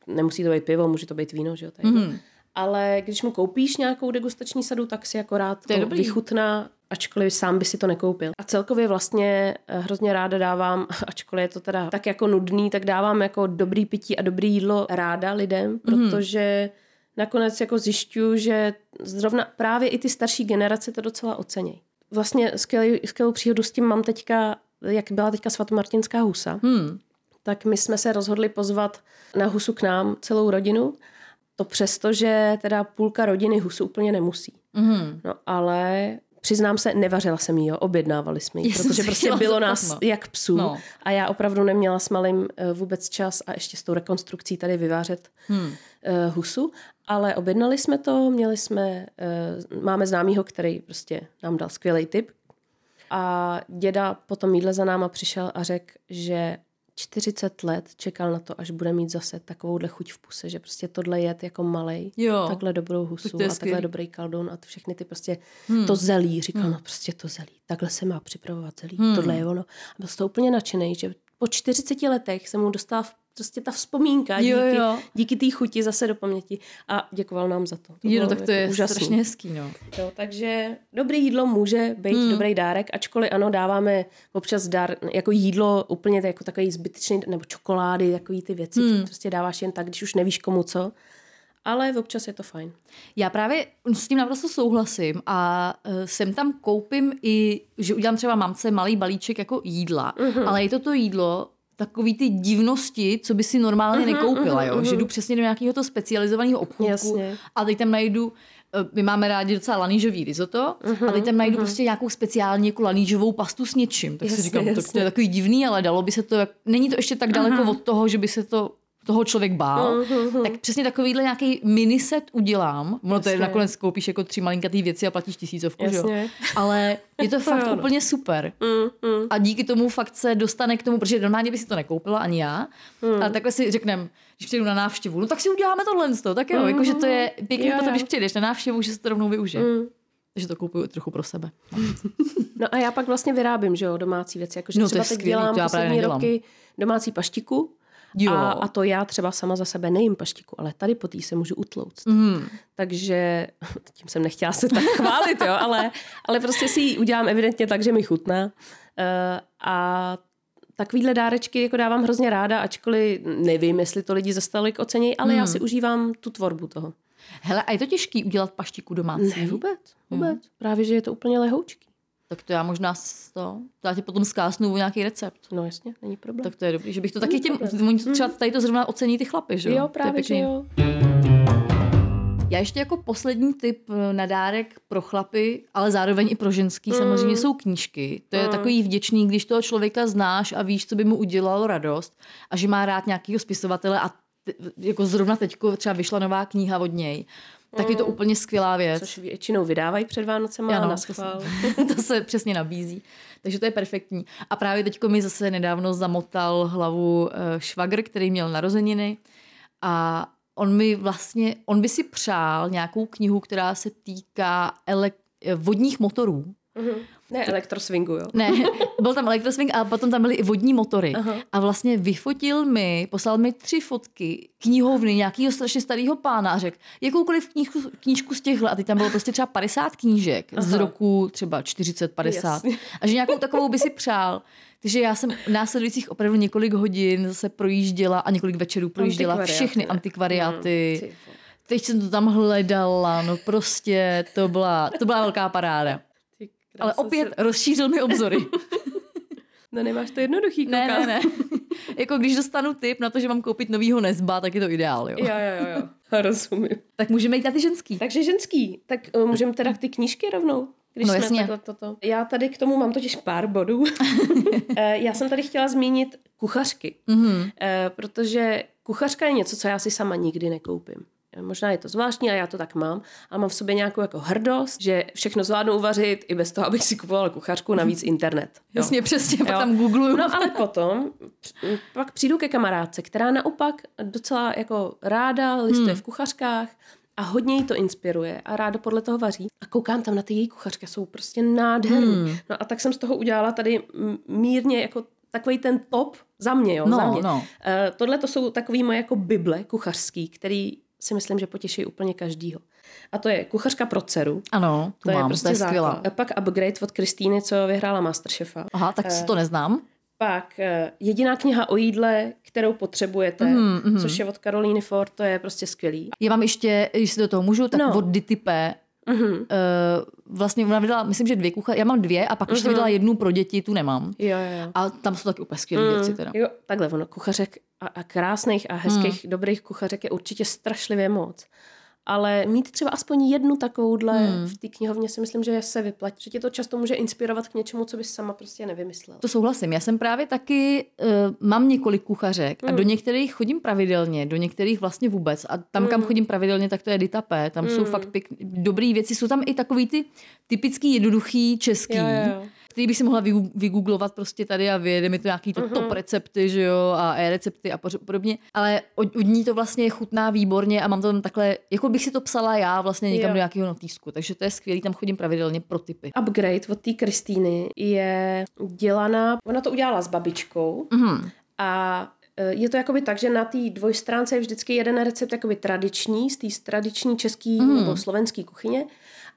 [SPEAKER 1] nemusí to být pivo, může to být víno, že jo? To je mm. Ale když mu koupíš nějakou degustační sadu, tak si
[SPEAKER 2] To je
[SPEAKER 1] to vychutná, ačkoliv sám by si to nekoupil. A celkově vlastně eh, hrozně ráda dávám, ačkoliv je to teda tak jako nudný, tak dávám jako dobrý pití a dobrý jídlo ráda lidem, protože nakonec jako zjišťuju, že zrovna právě i ty starší generace to docela ocenějí. Vlastně skvělý, skvělou příhodu s tím mám teďka, jak byla teďka svatomartinská husa,
[SPEAKER 2] Hmm.
[SPEAKER 1] tak my jsme se rozhodli pozvat na husu k nám celou rodinu. To přesto, že teda půlka rodiny husu úplně nemusí.
[SPEAKER 2] Mhm.
[SPEAKER 1] No ale přiznám se, nevařila jsem jí, jo, objednávali jsme ji, protože prostě bylo nás
[SPEAKER 2] no.
[SPEAKER 1] jak psů
[SPEAKER 2] No.
[SPEAKER 1] a já opravdu neměla s malým eh, vůbec čas a ještě s tou rekonstrukcí tady vyvářet
[SPEAKER 2] Hmm.
[SPEAKER 1] eh, husu, ale objednali jsme to, měli jsme, eh, máme známýho, který prostě nám dal skvělý tip a děda po tom jídle za náma přišel a řekl, že 40 let čekal na to, až bude mít zase takovouhle chuť v puse, že prostě tohle jet jako malej,
[SPEAKER 2] Jo.
[SPEAKER 1] takhle dobrou husu
[SPEAKER 2] to
[SPEAKER 1] a takhle dobrý kaldon a to všechny ty prostě hmm. to zelí, říkal, no prostě to zelí, takhle se má připravovat zelí, hmm. tohle je ono. A byl toho úplně nadšený, že po 40 letech se mu dostala v- prostě ta vzpomínka
[SPEAKER 2] Jo,
[SPEAKER 1] díky,
[SPEAKER 2] jo.
[SPEAKER 1] díky té chuti zase do paměti a děkoval nám za to. to
[SPEAKER 2] Jo, no, tak to
[SPEAKER 1] jako
[SPEAKER 2] je
[SPEAKER 1] úžasný.
[SPEAKER 2] strašně hezký, no.
[SPEAKER 1] Jo, takže dobré jídlo může být hmm. dobrý dárek, ačkoliv ano, dáváme občas dar jako jídlo úplně jako takový zbytečný, nebo čokolády, takový ty věci, hmm. prostě dáváš jen tak, když už nevíš komu co. Ale občas je to fajn.
[SPEAKER 2] Já právě s tím naprosto souhlasím a uh, sem tam koupím i, že udělám třeba mamce malý balíček jako jídla,
[SPEAKER 1] Mhm.
[SPEAKER 2] uh-huh. ale je to to jídlo, takový ty divnosti, co by si normálně
[SPEAKER 1] Mhm,
[SPEAKER 2] uh-huh, nekoupila, jo? Uh-huh. že jdu přesně do nějakého to specializovaného obchodku
[SPEAKER 1] Jasně.
[SPEAKER 2] a teď tam najdu eh, my máme rádi docela lanížový risotto uh-huh, a teď tam najdu uh-huh. prostě nějakou speciální jako lanížovou pastu s něčím. Tak
[SPEAKER 1] Jasně,
[SPEAKER 2] si říkám, tak to
[SPEAKER 1] jasně.
[SPEAKER 2] je takový divný, ale dalo by se to, jak- není to ještě tak daleko uh-huh. od toho, že by se to toho člověk bál, uh-huh. tak přesně takovýhle nějaký miniset udělám. Ono to je
[SPEAKER 1] Jasně.
[SPEAKER 2] nakonec koupíš jako tři malinkatý věci a platíš tisícovku, že jo?
[SPEAKER 1] Jasně.
[SPEAKER 2] Ale je to fakt
[SPEAKER 1] no.
[SPEAKER 2] úplně super.
[SPEAKER 1] Mm, mm.
[SPEAKER 2] A díky tomu fakt se dostane k tomu, protože normálně by si to nekoupila ani já,
[SPEAKER 1] Hmm.
[SPEAKER 2] ale takhle si řekneme, když přijdu na návštěvu, no tak si uděláme tohle, z toho, tak jo, jakože to je pěkný
[SPEAKER 1] Jo,
[SPEAKER 2] potom, když přijdeš na návštěvu, že se to rovnou využije.
[SPEAKER 1] Mm.
[SPEAKER 2] Takže to kupuju trochu pro sebe.
[SPEAKER 1] No a já pak vlastně vyrábím, že jo, domácí věci. Jakože
[SPEAKER 2] No,
[SPEAKER 1] třeba teď
[SPEAKER 2] skvělý,
[SPEAKER 1] dělám poslední roky domácí paštiku.
[SPEAKER 2] Jo.
[SPEAKER 1] A, a to já třeba sama za sebe nejím paštiku, ale tady po tý se můžu utlouct.
[SPEAKER 2] Mm.
[SPEAKER 1] Takže tím jsem nechtěla se tak chválit, jo, ale, ale prostě si ji udělám evidentně tak, že mi chutná. Uh, a takovýhle dárečky jako dávám hrozně ráda, ačkoliv nevím, jestli to lidi zase tolik ocení, ale já si užívám tu tvorbu toho.
[SPEAKER 2] Hele, a je to těžký udělat paštiku domácí?
[SPEAKER 1] Ne, vůbec, vůbec. Právě, že je to úplně lehoučký.
[SPEAKER 2] Tak to já možná to, to já ti potom zkásnu nějaký recept.
[SPEAKER 1] No jasně, není problém.
[SPEAKER 2] Tak to je dobrý, že bych to taky těm, oni to třeba tady to zrovna ocení ty chlapy, že jo?
[SPEAKER 1] jo, právě, že jo.
[SPEAKER 2] Já ještě jako poslední tip eh, na dárek pro chlapy, ale zároveň i pro ženský, samozřejmě jsou knížky. To je takový vděčný, když toho člověka znáš a víš, co by mu udělalo radost a že má rád nějakého spisovatele a t- jako zrovna teďko třeba vyšla nová kniha od něj, tak je to úplně skvělá věc.
[SPEAKER 1] Což většinou vydávají před Vánocema
[SPEAKER 2] Ano,
[SPEAKER 1] na
[SPEAKER 2] to
[SPEAKER 1] schvál.
[SPEAKER 2] to se přesně nabízí. Takže to je perfektní. A právě teďko mi zase nedávno zamotal hlavu eh, švagr, který měl narozeniny a on mi vlastně, on by si přál nějakou knihu, která se týká ele- vodních motorů.
[SPEAKER 1] Ne, elektroswingu, jo.
[SPEAKER 2] Ne, byl tam elektroswing a potom tam byly i vodní motory.
[SPEAKER 1] Aha.
[SPEAKER 2] A vlastně vyfotil mi, poslal mi tři fotky knihovny nějakého strašně starého pána a řekl, jakoukoliv knížku, knížku z těchhle, a teď tam bylo prostě třeba 50 knížek z
[SPEAKER 1] Aha. roku
[SPEAKER 2] třeba 40, 50.
[SPEAKER 1] Jasně.
[SPEAKER 2] A že nějakou takovou by si přál. Takže já jsem následujících opravdu několik hodin zase projížděla a několik večerů projížděla všechny
[SPEAKER 1] ne?
[SPEAKER 2] antikvariáty.
[SPEAKER 1] Mm, ty vole.
[SPEAKER 2] Teď jsem to tam hledala, no prostě to byla, to byla velká paráda.
[SPEAKER 1] Ty
[SPEAKER 2] Ale
[SPEAKER 1] krása
[SPEAKER 2] opět
[SPEAKER 1] se-
[SPEAKER 2] rozšířil mi obzory.
[SPEAKER 1] No nemáš to jednoduchý,
[SPEAKER 2] Ne,
[SPEAKER 1] koukám.
[SPEAKER 2] ne, ne. jako když dostanu tip na to, že mám koupit novýho Nezba, tak je to ideál, jo.
[SPEAKER 1] Jo, jo, jo, jo. Rozumím.
[SPEAKER 2] Tak můžeme jít na ty ženský.
[SPEAKER 1] Takže ženský, tak uh, můžeme teda ty knížky rovnou? Když
[SPEAKER 2] No
[SPEAKER 1] jsme
[SPEAKER 2] jasně.
[SPEAKER 1] toto. Já tady k tomu mám totiž pár bodů. Eh, Já jsem tady chtěla zmínit kuchařky,
[SPEAKER 2] Mhm.
[SPEAKER 1] Eh, protože kuchařka je něco, co já si sama nikdy nekoupím. Možná je to zvláštní a já to tak mám, ale mám v sobě nějakou jako hrdost, že všechno zvládnu uvařit i bez toho, abych si kupovala kuchařku, navíc internet. Jo.
[SPEAKER 2] Jasně, přesně, pak
[SPEAKER 1] Jo.
[SPEAKER 2] tam googluju.
[SPEAKER 1] No ale potom pak přijdu ke kamarádce, která naopak docela jako ráda listuje v kuchařkách a hodně jí to inspiruje a ráda podle toho vaří. A koukám tam na ty její kuchařky, jsou prostě nádherný. No a tak jsem z toho udělala tady mírně jako takový ten top za mě, jo,
[SPEAKER 2] No,
[SPEAKER 1] za mě.
[SPEAKER 2] no.
[SPEAKER 1] Uh, tohle to jsou takový moje jako bible kuchařský, který si myslím, že potěší úplně každýho. A to je kuchařka pro dceru.
[SPEAKER 2] Ano,
[SPEAKER 1] To je
[SPEAKER 2] mám,
[SPEAKER 1] prostě
[SPEAKER 2] to je
[SPEAKER 1] základ.
[SPEAKER 2] skvělá.
[SPEAKER 1] A pak upgrade od Kristýny, co vyhrála Masterchefa.
[SPEAKER 2] Aha, tak to neznám.
[SPEAKER 1] Pak eh, jediná kniha o jídle, kterou potřebujete,
[SPEAKER 2] Mhm, mhm.
[SPEAKER 1] což je od Karolíny Ford, to je prostě skvělý.
[SPEAKER 2] Já mám ještě, jestli do toho můžu, tak
[SPEAKER 1] No.
[SPEAKER 2] od Ditype.
[SPEAKER 1] Mhm.
[SPEAKER 2] Uh, vlastně ona vydala, myslím, že dvě kuchařky. Já mám dvě a pak ještě
[SPEAKER 1] Mhm.
[SPEAKER 2] vydala jednu pro děti, tu nemám.
[SPEAKER 1] Jo, jo.
[SPEAKER 2] A tam jsou taky úplně skvělé věci teda.
[SPEAKER 1] Jo, takhle ono, kuchařek a, a krásných a hezkých,
[SPEAKER 2] Hmm.
[SPEAKER 1] dobrých kuchařek je určitě strašlivě moc. Ale mít třeba aspoň jednu takovouhle
[SPEAKER 2] Hmm.
[SPEAKER 1] v té knihovně si myslím, že se vyplatí. Že tě to často může inspirovat k něčemu, co bys sama prostě nevymyslela.
[SPEAKER 2] To souhlasím. Já jsem právě taky, uh, mám několik kuchařek a do některých chodím pravidelně, do některých vlastně vůbec. A tam, kam chodím pravidelně, tak to je Ditapé. Tam jsou fakt pěk, dobrý věci. Jsou tam i takový ty typický, jednoduchý český,
[SPEAKER 1] jo, jo.
[SPEAKER 2] Který bych si mohla vygoo- vygooglovat prostě tady a vyjede mi to nějaký to top recepty, že jo, a e-recepty a podobně. Ale od, od ní to vlastně chutná výborně a mám to tam takhle, jako bych si to psala já vlastně někam
[SPEAKER 1] Jo.
[SPEAKER 2] do nějakého notýsku. Takže to je skvělý, tam chodím pravidelně pro typy.
[SPEAKER 1] Upgrade od té Kristýny je dělaná, ona to udělala s babičkou
[SPEAKER 2] Mhm.
[SPEAKER 1] a je to jakoby tak, že na té dvojstránce je vždycky jeden recept jakoby tradiční, z té tradiční český
[SPEAKER 2] Mhm.
[SPEAKER 1] mm. nebo slovenský kuchyně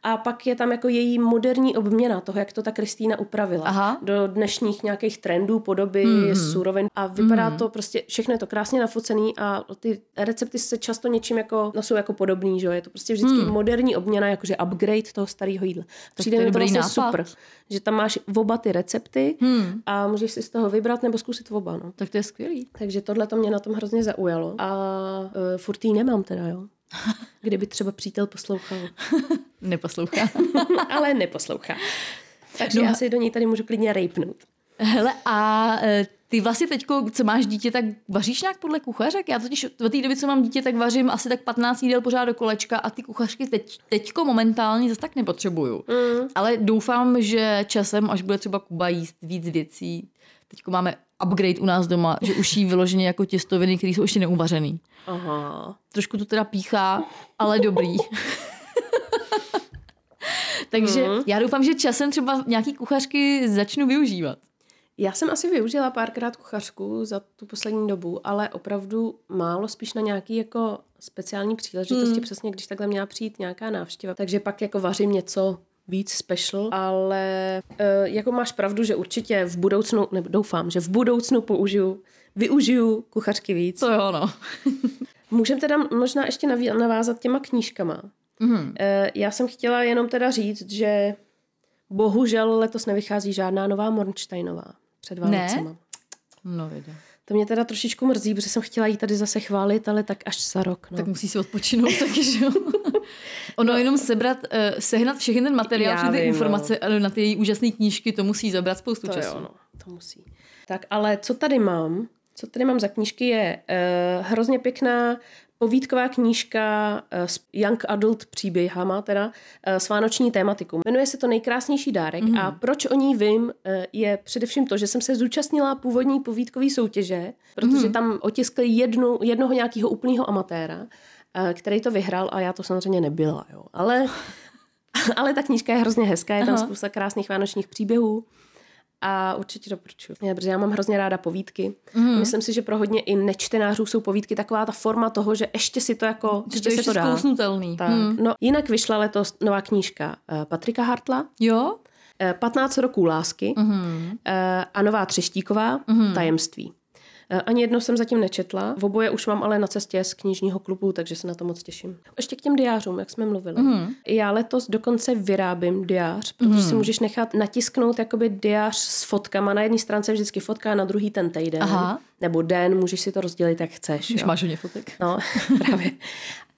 [SPEAKER 1] a pak je tam jako její moderní obměna toho, jak to ta Kristýna upravila
[SPEAKER 2] Aha.
[SPEAKER 1] do dnešních nějakých trendů, podoby, mm. surovin a vypadá mm. to prostě, všechno je to krásně nafocený a ty recepty se často něčím jako, no jsou jako podobný, že jo, je to prostě vždycky
[SPEAKER 2] Hmm.
[SPEAKER 1] moderní obměna, jakože upgrade toho starého jídla. Přijde
[SPEAKER 2] to je
[SPEAKER 1] mi to vlastně
[SPEAKER 2] nápad.
[SPEAKER 1] super, že tam máš oba ty recepty
[SPEAKER 2] Hmm.
[SPEAKER 1] a můžeš si z toho vybrat nebo zkusit oba, no.
[SPEAKER 2] Tak to je skvělý.
[SPEAKER 1] Takže tohle to mě na tom hrozně zaujalo. A uh, furt jí nemám teda, jo. Kdyby třeba přítel poslouchal.
[SPEAKER 2] Neposlouchá.
[SPEAKER 1] Ale neposlouchá. Takže
[SPEAKER 2] No.
[SPEAKER 1] já si do něj tady můžu klidně rejpnout.
[SPEAKER 2] Hele, a e, ty vlastně teďko, co máš dítě, tak vaříš nějak podle kuchařek? Já totiž od té doby, co mám dítě, tak vařím asi tak 15 jídel pořád do kolečka a ty kuchařky teď, teďko momentálně zase tak nepotřebuju. Mm. Ale doufám, že časem, až bude třeba Kuba jíst víc věcí, teďko máme upgrade u nás doma, že už jí vyloženě jako těstoviny, které jsou ještě neuvařený.
[SPEAKER 1] Aha.
[SPEAKER 2] Trošku to teda píchá, ale dobrý. Takže
[SPEAKER 1] Mhm.
[SPEAKER 2] já doufám, že časem třeba nějaký kuchařky začnu využívat.
[SPEAKER 1] Já jsem asi využila párkrát kuchařku za tu poslední dobu, ale opravdu málo, spíš na nějaký jako speciální příležitosti, hmm. přesně když takhle měla přijít nějaká návštěva. Takže pak jako vařím něco víc special, ale e, jako máš pravdu, že určitě v budoucnu, nebo doufám, že v budoucnu použiju, využiju kuchařky víc.
[SPEAKER 2] To jo, no.
[SPEAKER 1] Můžeme teda možná ještě navázat těma knížkama. E, já jsem chtěla jenom teda říct, že bohužel letos nevychází žádná nová Mornsteinová před Vánocema.
[SPEAKER 2] No, vede.
[SPEAKER 1] To mě teda trošičku mrzí, protože jsem chtěla jí tady zase chválit, ale tak až za rok. No.
[SPEAKER 2] Tak musí si odpočinout taky, že jo? Ono jenom sebrat, uh, sehnat všechny ten materiál, všechny ty
[SPEAKER 1] vím,
[SPEAKER 2] informace no. na ty její úžasné knížky, to musí zabrat spoustu
[SPEAKER 1] to
[SPEAKER 2] času.
[SPEAKER 1] jo, no, to musí. Tak ale co tady mám? Co tady mám za knížky je uh, hrozně pěkná povídková knížka eh, s young adult příběhama, teda eh, s vánoční tématikou. Jmenuje se to Nejkrásnější dárek mm. a proč o ní vím, eh, je především to, že jsem se zúčastnila původní povídkové soutěže, protože mm. tam otiskli jednu, jednoho nějakého úplného amatéra, který to vyhrál a já to samozřejmě nebyla, jo. Ale, ale ta knížka je hrozně hezká, je tam
[SPEAKER 2] Aha.
[SPEAKER 1] spousta krásných vánočních příběhů a určitě doporučuji. Já, protože já mám hrozně ráda povídky. Mm. Myslím si, že pro hodně i nečtenářů jsou povídky taková ta forma toho, že ještě si to jako,
[SPEAKER 2] Že
[SPEAKER 1] ještě
[SPEAKER 2] to je
[SPEAKER 1] se to
[SPEAKER 2] ještě
[SPEAKER 1] dá. Tak.
[SPEAKER 2] Hmm.
[SPEAKER 1] No, jinak vyšla letos nová knížka eh, Patrika Hartla,
[SPEAKER 2] Jo?
[SPEAKER 1] eh, 15 roků lásky eh, a nová Třeštíková, Tajemství. Eh, Ani jedno jsem zatím nečetla, v oboje už mám ale na cestě z knižního klubu, takže se na to moc těším. Ještě k těm diářům, jak jsme mluvili.
[SPEAKER 2] Mhm.
[SPEAKER 1] Já letos dokonce vyrábím diář, protože si můžeš nechat natisknout jakoby diář s fotkama. Na jedné stránce je vždycky fotka, na druhý ten týden.
[SPEAKER 2] Aha.
[SPEAKER 1] Nebo den, můžeš si to rozdělit, jak chceš.
[SPEAKER 2] Už
[SPEAKER 1] jo.
[SPEAKER 2] máš hodně fotek.
[SPEAKER 1] No, právě.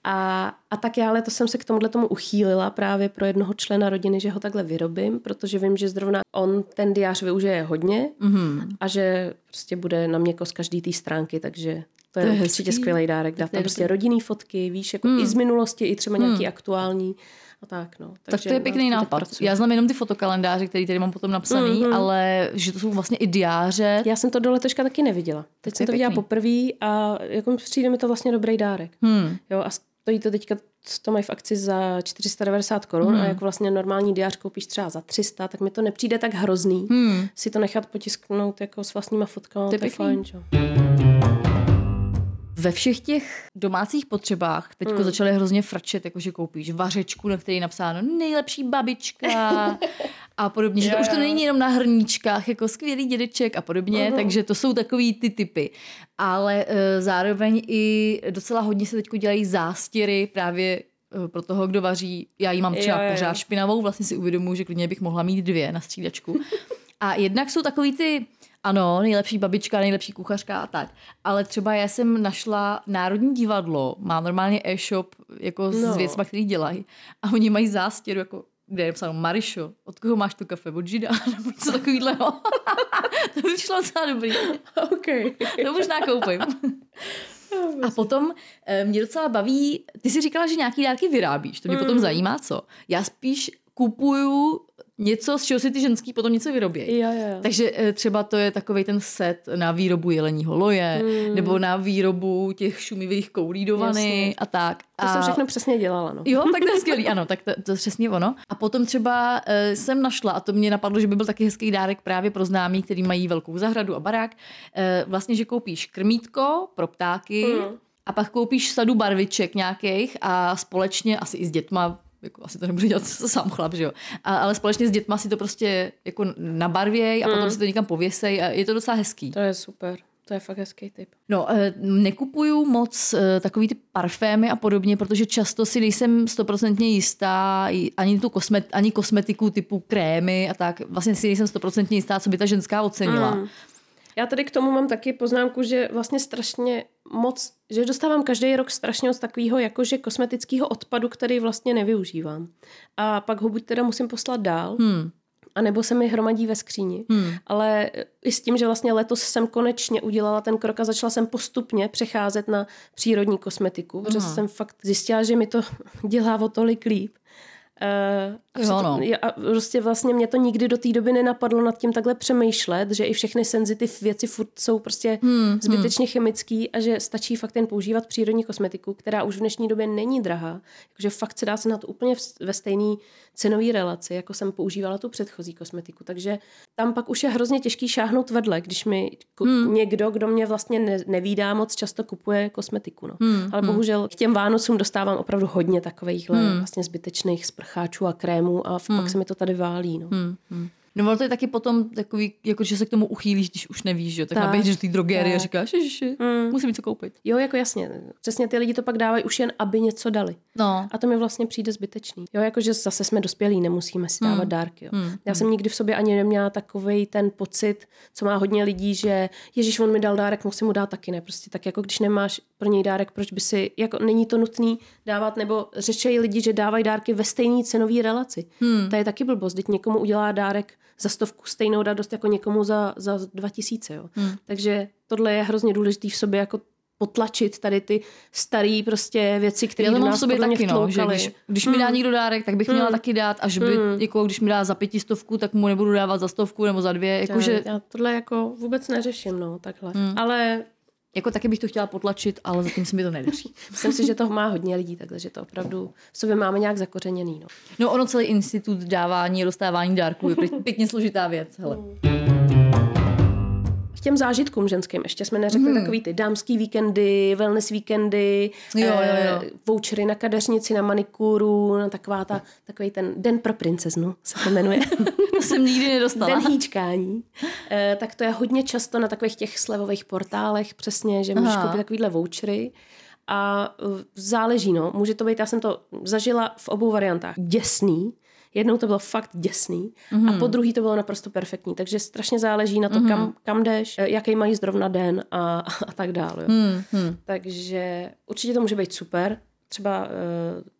[SPEAKER 1] A, a tak já letos jsem se k tomuhle tomu uchýlila právě pro jednoho člena rodiny, že ho takhle vyrobím, protože vím, že zrovna on ten diář využije hodně
[SPEAKER 2] Mhm.
[SPEAKER 1] a že prostě bude na měko z každý té stránky, takže to je,
[SPEAKER 2] To je
[SPEAKER 1] určitě
[SPEAKER 2] hezký.
[SPEAKER 1] skvělý dárek. Dát
[SPEAKER 2] To je
[SPEAKER 1] tam prostě
[SPEAKER 2] dobrý.
[SPEAKER 1] rodinný fotky, víš, jako
[SPEAKER 2] Hmm.
[SPEAKER 1] i z minulosti, i třeba nějaký aktuální a tak, no.
[SPEAKER 2] Tak to je pěkný
[SPEAKER 1] teď
[SPEAKER 2] nápad. Já znám jenom ty fotokalendáře, který tady mám potom napsaný,
[SPEAKER 1] Mhm.
[SPEAKER 2] ale že to jsou vlastně i diáře.
[SPEAKER 1] Já jsem to do letoška taky neviděla. Teď
[SPEAKER 2] je
[SPEAKER 1] jsem to viděla
[SPEAKER 2] pěkný.
[SPEAKER 1] poprvé a jako přijde mi to vlastně dobrý dárek.
[SPEAKER 2] Hmm.
[SPEAKER 1] Jo, a stojí to teďka, to mají v akci za 490 korun
[SPEAKER 2] Hmm.
[SPEAKER 1] a jako vlastně normální diář koupíš třeba za 300, tak mi to nepřijde tak hrozný
[SPEAKER 2] Hmm.
[SPEAKER 1] si to nechat potisknout jako s vlastníma fotkama,
[SPEAKER 2] To
[SPEAKER 1] to
[SPEAKER 2] je
[SPEAKER 1] fajn, čo?
[SPEAKER 2] Ve všech těch domácích potřebách teďko
[SPEAKER 1] Hmm.
[SPEAKER 2] začaly hrozně frčet, jakože koupíš vařečku, na který je napsáno nejlepší babička a podobně. Že to už to není jenom na hrníčkách, jako skvělý dědeček a podobně,
[SPEAKER 1] Mhm.
[SPEAKER 2] takže to jsou takový ty typy. Ale e, zároveň i docela hodně se teďko dělají zástěry právě e, pro toho, kdo vaří. Já ji mám třeba
[SPEAKER 1] Jo, jo, jo.
[SPEAKER 2] pořád špinavou, vlastně si uvědomuji, že klidně bych mohla mít dvě na střídačku. A jednak jsou takový ty, ano, nejlepší babička, nejlepší kuchařka a tak. Ale třeba já jsem našla Národní divadlo, má normálně e-shop jako no. s věcma, který dělají. A oni mají zástěru jako kde je napsáno Marišo, od koho máš to kafe? Od Žida? Nebo něco takového. to by šlo docela dobrý.
[SPEAKER 1] OK.
[SPEAKER 2] To možná koupím. A potom eh, mě docela baví, ty jsi říkala, že nějaký dárky vyrábíš, to mě potom zajímá, co. Já spíš kupuju něco, z čeho si ty ženský potom něco vyrobí.
[SPEAKER 1] Jo, jo, jo.
[SPEAKER 2] Takže eh, třeba to je takový ten set na výrobu jeleního loje,
[SPEAKER 1] Hmm.
[SPEAKER 2] nebo na výrobu těch šumivých koulí do vany
[SPEAKER 1] Jasně.
[SPEAKER 2] a tak.
[SPEAKER 1] To
[SPEAKER 2] a...
[SPEAKER 1] jsem všechno přesně dělala, no.
[SPEAKER 2] Jo, tak to je skvělý, ano, tak to, to je přesně ono. A potom třeba uh, jsem našla, a to mě napadlo, že by byl taky hezký dárek právě pro známí, který mají velkou zahradu a barák, uh, vlastně, že koupíš krmítko pro ptáky
[SPEAKER 1] Mm.
[SPEAKER 2] a pak koupíš sadu barviček nějakých a společně, asi i s dětma, jako asi to nebude dělat sám chlap, že jo, a, ale společně s dětma si to prostě jako nabarvěj a potom
[SPEAKER 1] Mm.
[SPEAKER 2] si to někam pověsej a je to docela hezký.
[SPEAKER 1] To je super. To je fakt hezký tip.
[SPEAKER 2] No, eh, nekupuju moc eh, takový ty parfémy a podobně, protože často si nejsem stoprocentně jistá ani tu kosmet, ani kosmetiku typu krémy a tak. Vlastně si nejsem stoprocentně jistá, co by ta ženská ocenila.
[SPEAKER 1] Mm. Já tady k tomu mám taky poznámku, že vlastně strašně moc, že dostávám každý rok strašně moc takového jakože kosmetického odpadu, který vlastně nevyužívám. A pak ho buď teda musím poslat dál,
[SPEAKER 2] Hmm.
[SPEAKER 1] a nebo se mi hromadí ve skříni.
[SPEAKER 2] Hmm.
[SPEAKER 1] Ale i s tím, že vlastně letos jsem konečně udělala ten krok a začala jsem postupně přecházet na přírodní kosmetiku, protože
[SPEAKER 2] Aha.
[SPEAKER 1] jsem fakt zjistila, že mi to dělá o tolik líp. Uh, a,
[SPEAKER 2] Jo, no.
[SPEAKER 1] a prostě vlastně mě to nikdy do té doby nenapadlo nad tím takhle přemýšlet, že i všechny senzitiv věci furt jsou prostě
[SPEAKER 2] Hmm,
[SPEAKER 1] zbytečně chemický a že stačí fakt jen používat přírodní kosmetiku, která už v dnešní době není drahá. Takže fakt se dá se na to úplně v- ve stejné cenové relaci, jako jsem používala tu předchozí kosmetiku. Takže tam pak už je hrozně těžký šáhnout vedle, když mi
[SPEAKER 2] Hmm.
[SPEAKER 1] někdo, kdo mě vlastně ne, nevídá moc, často kupuje kosmetiku. No.
[SPEAKER 2] Hmm,
[SPEAKER 1] Ale
[SPEAKER 2] hmm.
[SPEAKER 1] bohužel k těm Vánocům dostávám opravdu hodně takovýchhle
[SPEAKER 2] Hmm.
[SPEAKER 1] vlastně zbytečných sprcháčů a krémů a
[SPEAKER 2] Hmm.
[SPEAKER 1] pak se mi to tady válí. No.
[SPEAKER 2] Hmm. Hmm. No ono to je taky potom takový, jako že se k tomu uchýlíš, když už nevíš, že jo? tak,
[SPEAKER 1] Tak,
[SPEAKER 2] naběhneš do té drogerie a říkáš, ježiši,
[SPEAKER 1] Hmm.
[SPEAKER 2] musím něco koupit.
[SPEAKER 1] Jo, jako jasně. Přesně ty lidi to pak dávají už jen, aby něco dali.
[SPEAKER 2] No.
[SPEAKER 1] A to mi vlastně přijde zbytečný. Jo, jakože zase jsme dospělí, nemusíme si dávat
[SPEAKER 2] Hmm.
[SPEAKER 1] dárky. Jo.
[SPEAKER 2] Hmm.
[SPEAKER 1] Já jsem nikdy v sobě ani neměla takový ten pocit, co má hodně lidí, že Ježíš, on mi dal dárek, musím mu dát taky ne. Prostě tak jako když nemáš pro něj dárek, proč by si, jako není to nutný dávat, nebo řečejí lidi, že dávají dárky ve stejné cenové relaci.
[SPEAKER 2] Hmm.
[SPEAKER 1] To je taky blbost, teď někomu udělá dárek za stovku stejnou dá dost jako někomu za, za dva tisíce. Jo.
[SPEAKER 2] Hmm.
[SPEAKER 1] Takže tohle je hrozně důležitý v sobě jako potlačit tady ty staré prostě věci, které
[SPEAKER 2] Já to mám v sobě taky, no, že když, když mi dá někdo dárek, tak bych měla taky dát a že by, jako když mi dá za pětistovku, tak mu nebudu dávat za stovku nebo za dvě,
[SPEAKER 1] Já,
[SPEAKER 2] jakože,
[SPEAKER 1] já tohle jako vůbec neřeším, no, takhle. Ale
[SPEAKER 2] jako taky bych to chtěla potlačit, ale zatím se mi to nedaří.
[SPEAKER 1] myslím si, že to má hodně lidí, takhle, že to opravdu v sobě máme nějak zakořeněný, no.
[SPEAKER 2] No ono celý institut dávání a dostávání dárků je pě- pěkně složitá věc, hele.
[SPEAKER 1] Těm zážitkům ženským ještě jsme neřekli hmm. takový ty dámský víkendy, wellness víkendy,
[SPEAKER 2] Jo, jo,
[SPEAKER 1] eh,
[SPEAKER 2] jo.
[SPEAKER 1] vouchery na kadeřnici, na manikúru, na taková ta, takový ten den pro princeznu se to jmenuje.
[SPEAKER 2] To jsem nikdy nedostala.
[SPEAKER 1] Den hýčkání. Eh, tak to je hodně často na takových těch slevových portálech přesně, že můžeš
[SPEAKER 2] Aha.
[SPEAKER 1] koupit takovýhle vouchery. A eh, záleží, no. Může to být, já jsem to zažila v obou variantách. Děsný. Jednou to bylo fakt děsný mm-hmm. a po druhý to bylo naprosto perfektní. Takže strašně záleží na to, mm-hmm. kam, kam jdeš, eh, jaký mají zrovna den a, a tak dále. Jo.
[SPEAKER 2] Mm-hmm.
[SPEAKER 1] Takže určitě to může být super. Třeba uh,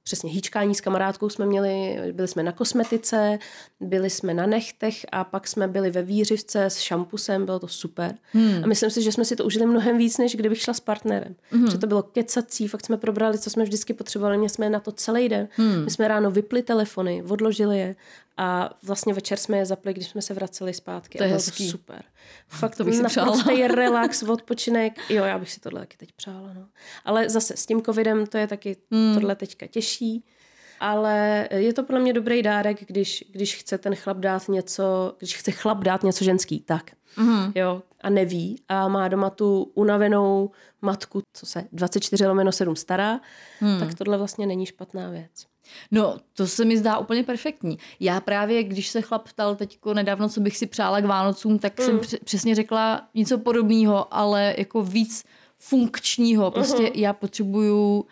[SPEAKER 1] přesně hýčkání s kamarádkou jsme měli, byli jsme na kosmetice, byli jsme na nechtech a pak jsme byli ve výřivce s šampusem, bylo to super. Hmm. A myslím si, že jsme si to užili mnohem víc, než kdybych šla s partnerem. Hmm. Že to bylo kecací, fakt jsme probrali, co jsme vždycky potřebovali, měli jsme na to celý den. Hmm. My jsme ráno vypli telefony, odložili je a vlastně večer jsme je zapli, když jsme se vraceli zpátky.
[SPEAKER 2] To je
[SPEAKER 1] a bylo
[SPEAKER 2] hezký.
[SPEAKER 1] to super. Fakt
[SPEAKER 2] To bych si přála.
[SPEAKER 1] relax, odpočinek. Jo, já bych si tohle taky teď přála. No. Ale zase s tím covidem to je taky hmm. tohle teďka těžší. Ale je to podle mě dobrý dárek, když, když chce ten chlap dát něco, když chce chlap dát něco ženský, tak. Mm. Jo, a neví a má doma tu unavenou matku, co se 24 lomeno 7 stará, hmm. tak tohle vlastně není špatná věc.
[SPEAKER 2] No, to se mi zdá úplně perfektní. Já právě, když se chlap ptal teďko nedávno, co bych si přála k Vánocům, tak jsem př- přesně řekla něco podobného, ale jako víc funkčního. Prostě já potřebuju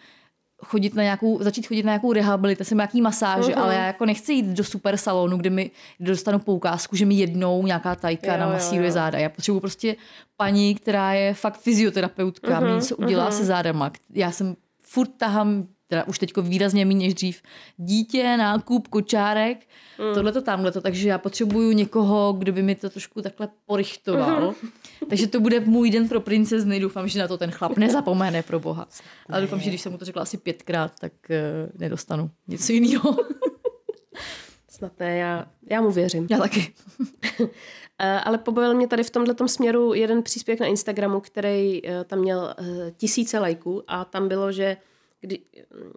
[SPEAKER 2] chodit na nějakou, začít chodit na nějakou rehabilitaci, nějaký masáže, ale já jako nechci jít do super salonu, kde mi kde dostanu poukázku, že mi jednou nějaká tajka
[SPEAKER 1] Jo,
[SPEAKER 2] namasíruje
[SPEAKER 1] jo, jo.
[SPEAKER 2] záda. Já potřebuji prostě paní, která je fakt fyzioterapeutka, mi něco udělá se zádama. Já jsem furt tahám teda už teďko výrazně méně než dřív, dítě, nákup, kočárek, mm. tohle to tamhle to, takže já potřebuju někoho, kdo by mi to trošku takhle porichtoval. Mm. Takže to bude můj den pro princezny, doufám, že na to ten chlap nezapomene pro boha. Ale doufám, že když jsem mu to řekla asi pětkrát, tak uh, nedostanu něco jiného.
[SPEAKER 1] Snad ne, já, já mu věřím.
[SPEAKER 2] já taky.
[SPEAKER 1] Eh, Ale pobavil mě tady v tomhle směru jeden příspěvek na Instagramu, který eh, tam měl tisíce lajků a tam bylo, že kdy,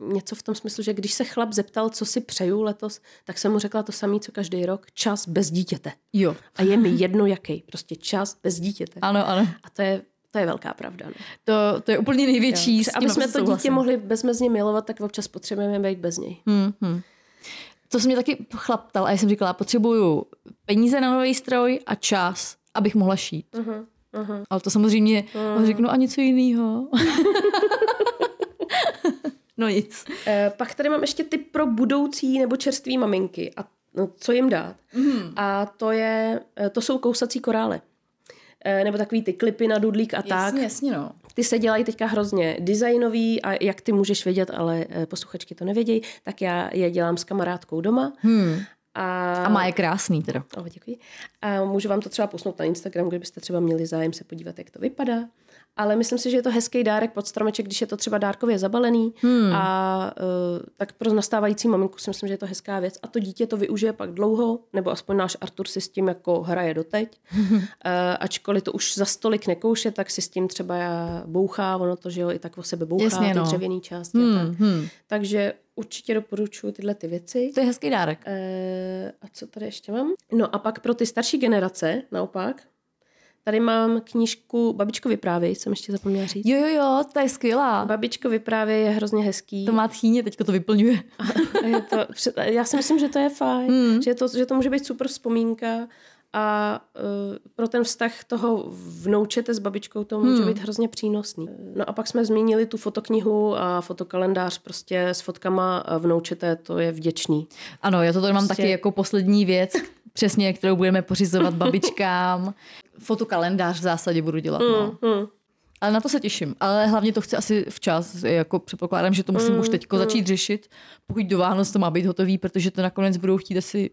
[SPEAKER 1] něco v tom smyslu, že když se chlap zeptal, co si přeju letos, tak jsem mu řekla to samé, co každý rok, čas bez dítěte.
[SPEAKER 2] Jo.
[SPEAKER 1] A je mi jedno jaký, prostě čas bez dítěte.
[SPEAKER 2] Ano, ano.
[SPEAKER 1] A to je, to je velká pravda. No.
[SPEAKER 2] To, to je úplně největší. s tím
[SPEAKER 1] Aby jsme to dítě mohli bezmezně milovat, tak občas potřebujeme být bez něj.
[SPEAKER 2] Hmm, hmm. To se mě taky chlap ptal a já jsem říkala, potřebuju peníze na nový stroj a čas, abych mohla šít. Uh-huh, uh-huh. Ale to samozřejmě, uh-huh. řeknu a něco jiného. no nic.
[SPEAKER 1] Eh, pak tady mám ještě tip pro budoucí nebo čerství maminky a no, co jim dát. Mm. A to, je, eh, to jsou kousací korály. Eh, Nebo takový ty klipy na dudlík a tak.
[SPEAKER 2] Jasně, jasně, no.
[SPEAKER 1] Ty se dělají teďka hrozně designový a jak ty můžeš vědět, ale posluchačky to nevědějí, tak já je dělám s kamarádkou doma. Hmm. A,
[SPEAKER 2] A má je krásný teda.
[SPEAKER 1] Oh, děkuji. A můžu vám to třeba posunout na Instagram, kdybyste třeba měli zájem se podívat, jak to vypadá. Ale myslím si, že je to hezký dárek pod stromeček, když je to třeba dárkově zabalený. Hmm. A uh, tak pro nastávající maminku si myslím, že je to hezká věc. A to dítě to využije pak dlouho, nebo aspoň náš Artur si s tím jako hraje doteď. uh, ačkoliv to už za stolik nekouše, tak si s tím třeba bouchá, ono to, že jo, i tak o sebe bouchá,
[SPEAKER 2] Jasně,
[SPEAKER 1] ty
[SPEAKER 2] no.
[SPEAKER 1] dřevěný části. Hmm, tak.
[SPEAKER 2] hmm.
[SPEAKER 1] Takže určitě doporučuji tyhle ty věci.
[SPEAKER 2] To je hezký dárek.
[SPEAKER 1] Eh, a co tady ještě mám? No a pak pro ty starší generace, naopak, tady mám knížku Babičko vyprávěj, jsem ještě zapomněla říct.
[SPEAKER 2] Jo, jo, jo, to je skvělá.
[SPEAKER 1] Babičko vyprávěj je hrozně hezký.
[SPEAKER 2] To má tchýně, teďko to vyplňuje.
[SPEAKER 1] A je to, já si myslím, že to je fajn, mm. že, to, že to může být super vzpomínka a uh, pro ten vztah toho vnoučete s babičkou to může být hrozně přínosný. No a pak jsme zmínili tu fotoknihu a fotokalendář prostě s fotkama vnoučete, to je vděčný.
[SPEAKER 2] Ano, já to tady mám
[SPEAKER 1] Prostě-
[SPEAKER 2] taky jako poslední věc, přesně, kterou budeme pořizovat babičkám. Fotokalendář v zásadě budu dělat, no.
[SPEAKER 1] Hmm.
[SPEAKER 2] Ale na to se těším. Ale hlavně to chci asi včas. Jako předpokládám, že to musím už teďko začít řešit, pokud do Vánoc to má být hotový, protože to nakonec budou chtít asi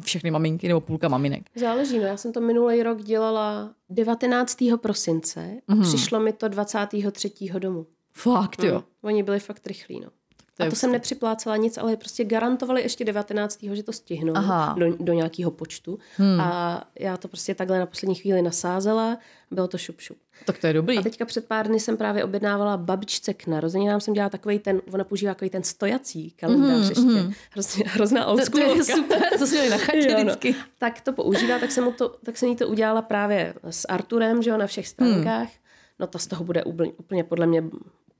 [SPEAKER 2] všechny maminky nebo půlka maminek.
[SPEAKER 1] Záleží, no já jsem to minulý rok dělala 19. prosince a
[SPEAKER 2] Mhm.
[SPEAKER 1] přišlo mi to 23. domů.
[SPEAKER 2] Fakt, jo.
[SPEAKER 1] Mm. Oni byli fakt rychlí, no.
[SPEAKER 2] To
[SPEAKER 1] a to jsem nepřiplácela nic, ale prostě garantovali ještě 19. že to stihnou
[SPEAKER 2] Aha.
[SPEAKER 1] do, do nějakého počtu. Hmm. A já to prostě takhle na poslední chvíli nasázela, bylo to šup šup.
[SPEAKER 2] Tak to je dobrý.
[SPEAKER 1] A teďka před pár dny jsem právě objednávala babičce k narozeninám, jsem dělala takový ten, ona používá takový ten stojací kalendář ještě. Hrozně, hrozná
[SPEAKER 2] Mhm, To, to je super, to jsme na chatě
[SPEAKER 1] Jo, no. Tak to používá, tak jsem, mu to, tak jsem jí to udělala právě s Arturem, že jo, na všech stránkách.
[SPEAKER 2] Hmm.
[SPEAKER 1] No ta z toho bude úplně, úplně podle mě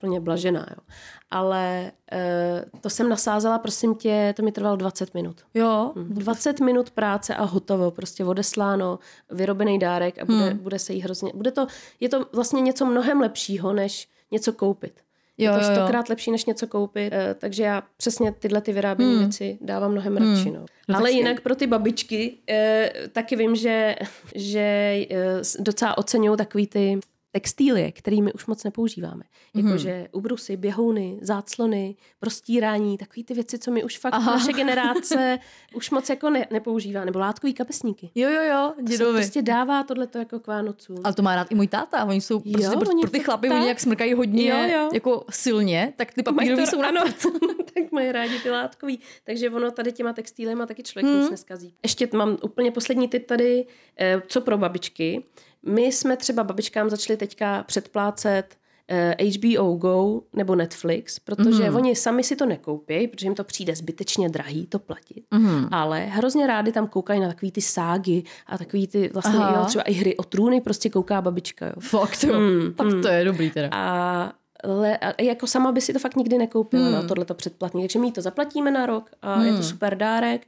[SPEAKER 1] úplně blažená, jo. Ale e, to jsem nasázela, prosím tě, to mi trvalo 20 minut.
[SPEAKER 2] Jo,
[SPEAKER 1] 20 minut práce a hotovo, prostě odesláno, vyrobený dárek a bude,
[SPEAKER 2] Hmm.
[SPEAKER 1] bude se jí hrozně, bude to, je to vlastně něco mnohem lepšího, než něco koupit.
[SPEAKER 2] Jo,
[SPEAKER 1] je to stokrát lepší, než něco koupit, eh, takže já přesně tyhle ty vyráběné
[SPEAKER 2] Hmm.
[SPEAKER 1] věci dávám mnohem radši. No.
[SPEAKER 2] No
[SPEAKER 1] Ale jinak pro ty babičky eh, taky vím, že, že s- docela oceňují takový ty textílie, kterými už moc nepoužíváme.
[SPEAKER 2] Mhm.
[SPEAKER 1] Jakože ubrusy, běhouny, záclony, prostírání, takový ty věci, co mi už fakt
[SPEAKER 2] Aha.
[SPEAKER 1] naše generace už moc jako ne, nepoužívá. Nebo látkový kapesníky.
[SPEAKER 2] jo, jo, jo,
[SPEAKER 1] To
[SPEAKER 2] dědovi.
[SPEAKER 1] prostě dává tohleto jako k Vánocům.
[SPEAKER 2] Ale to má rád i můj táta. Oni jsou prostě
[SPEAKER 1] Jo,
[SPEAKER 2] pro,
[SPEAKER 1] oni
[SPEAKER 2] pro ty
[SPEAKER 1] to
[SPEAKER 2] chlapy,
[SPEAKER 1] tak.
[SPEAKER 2] oni jak smrkají hodně
[SPEAKER 1] Jo, jo.
[SPEAKER 2] jako silně, tak ty papírový
[SPEAKER 1] to-
[SPEAKER 2] jsou na
[SPEAKER 1] ano, tak mají rádi ty látkový. Takže ono tady těma textílema taky člověk
[SPEAKER 2] Hmm.
[SPEAKER 1] nic neskazí. Ještě mám úplně poslední tip tady, eh, co pro babičky. My jsme třeba babičkám začali teďka předplácet eh, HBO Go nebo Netflix, protože
[SPEAKER 2] Mhm.
[SPEAKER 1] oni sami si to nekoupí, protože jim to přijde zbytečně drahý to platit.
[SPEAKER 2] Mhm.
[SPEAKER 1] Ale hrozně rádi tam koukají na takový ty ságy a takový ty vlastně
[SPEAKER 2] Aha.
[SPEAKER 1] jo, třeba i hry o trůny prostě kouká babička. Jo.
[SPEAKER 2] Fakt, jo.
[SPEAKER 1] Mm,
[SPEAKER 2] tak to je dobrý teda.
[SPEAKER 1] A, le, jako sama by si to fakt nikdy nekoupila,
[SPEAKER 2] Hmm.
[SPEAKER 1] hmm. no, tohleto předplatný. Takže my to zaplatíme na rok a hmm. je to super dárek.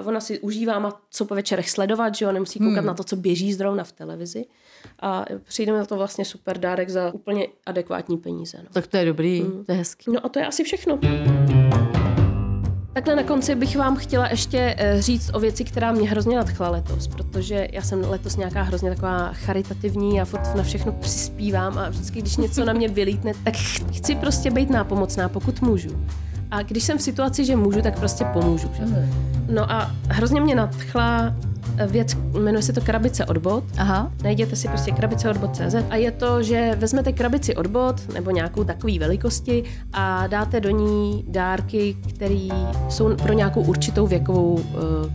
[SPEAKER 1] Uh, ona si užívá, má co po večerech sledovat, že jo, nemusí koukat
[SPEAKER 2] Hmm.
[SPEAKER 1] na to, co běží zrovna v televizi. A přijde mi na to vlastně super dárek za úplně adekvátní peníze. No.
[SPEAKER 2] Tak to je dobrý,
[SPEAKER 1] Hmm.
[SPEAKER 2] to je hezký.
[SPEAKER 1] No a to je asi všechno. Takhle na konci bych vám chtěla ještě eh, říct o věci, která mě hrozně nadchla letos, protože já jsem letos nějaká hrozně taková charitativní a furt na všechno přispívám a vždycky, když něco na mě vylítne, tak ch- chci prostě být nápomocná, pokud můžu. A když jsem v situaci, že můžu, tak prostě pomůžu. Že? No a hrozně mě nadchla věc, jmenuje se to krabice od bot.
[SPEAKER 2] Aha.
[SPEAKER 1] Najděte si prostě krabice od bot.cz a je to, že vezmete krabici od bot nebo nějakou takový velikosti a dáte do ní dárky, které jsou pro nějakou určitou věkovou uh,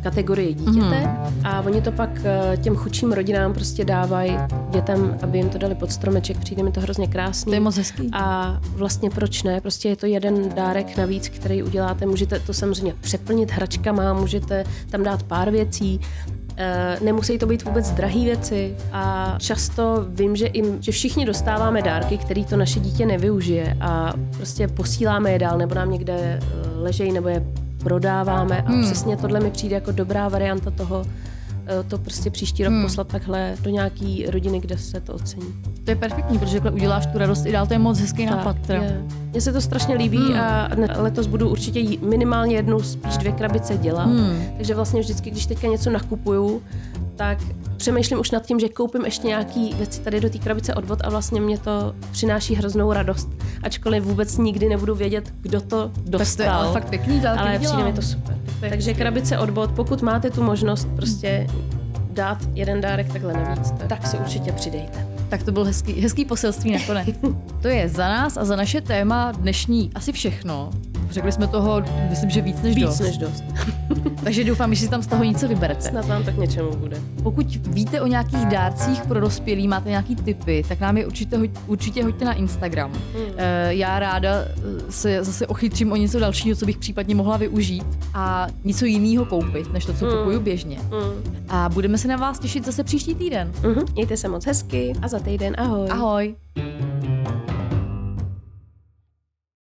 [SPEAKER 1] kategorii dítěte mm. a oni to pak uh, těm chudším rodinám prostě dávají dětem, aby jim to dali pod stromeček. Přijde mi to hrozně krásný.
[SPEAKER 2] To je moc hezký.
[SPEAKER 1] A vlastně proč ne? Prostě je to jeden dárek navíc, který uděláte. Můžete to samozřejmě přeplnit hračkama, můžete tam dát pár věcí. Eh, Nemusí to být vůbec drahé věci a často vím, že, im, že všichni dostáváme dárky, který to naše dítě nevyužije a prostě posíláme je dál nebo nám někde eh, ležejí nebo je prodáváme a hmm. přesně tohle mi přijde jako dobrá varianta toho, eh, to prostě příští rok hmm. poslat takhle do nějaký rodiny, kde se to ocení.
[SPEAKER 2] To je perfektní, protože takhle uděláš tu radost i dál, to je moc hezký nápad.
[SPEAKER 1] Tak,
[SPEAKER 2] Teda.
[SPEAKER 1] je. Mně se to strašně líbí
[SPEAKER 2] Hmm.
[SPEAKER 1] a letos budu určitě minimálně jednu, spíš dvě krabice dělat.
[SPEAKER 2] Hmm.
[SPEAKER 1] Takže vlastně vždycky, když teďka něco nakupuju, tak přemýšlím už nad tím, že koupím ještě nějaký věci tady do té krabice odvod a vlastně mě to přináší hroznou radost. Ačkoliv vůbec nikdy nebudu vědět, kdo to
[SPEAKER 2] Tak to
[SPEAKER 1] dostal.
[SPEAKER 2] je ale fakt pěkný, dálky
[SPEAKER 1] ale přijde mi to super.
[SPEAKER 2] To
[SPEAKER 1] Takže krabice odvod, pokud máte tu možnost prostě dát jeden dárek takhle navíc, tak si určitě přidejte.
[SPEAKER 2] Tak to byl hezký, hezký poselství nakonec. to je za nás a za naše téma dnešní asi všechno. Řekli jsme toho, myslím, že víc než
[SPEAKER 1] Víc
[SPEAKER 2] dost.
[SPEAKER 1] než dost.
[SPEAKER 2] Takže doufám, že si tam z toho něco vyberete.
[SPEAKER 1] Snad vám tak něčemu bude.
[SPEAKER 2] Pokud víte o nějakých dárcích pro dospělí, máte nějaký tipy, tak nám je určitě, určitě hoďte na Instagram.
[SPEAKER 1] Hmm.
[SPEAKER 2] Eh, Já ráda eh, se zase ochytřím o něco dalšího, co bych případně mohla využít a něco jiného koupit, než to, co
[SPEAKER 1] Hmm.
[SPEAKER 2] kupuju běžně.
[SPEAKER 1] Mm.
[SPEAKER 2] A budeme se na vás těšit zase příští týden.
[SPEAKER 1] Mhm. Mějte se moc hezky a za týden ahoj.
[SPEAKER 2] Ahoj!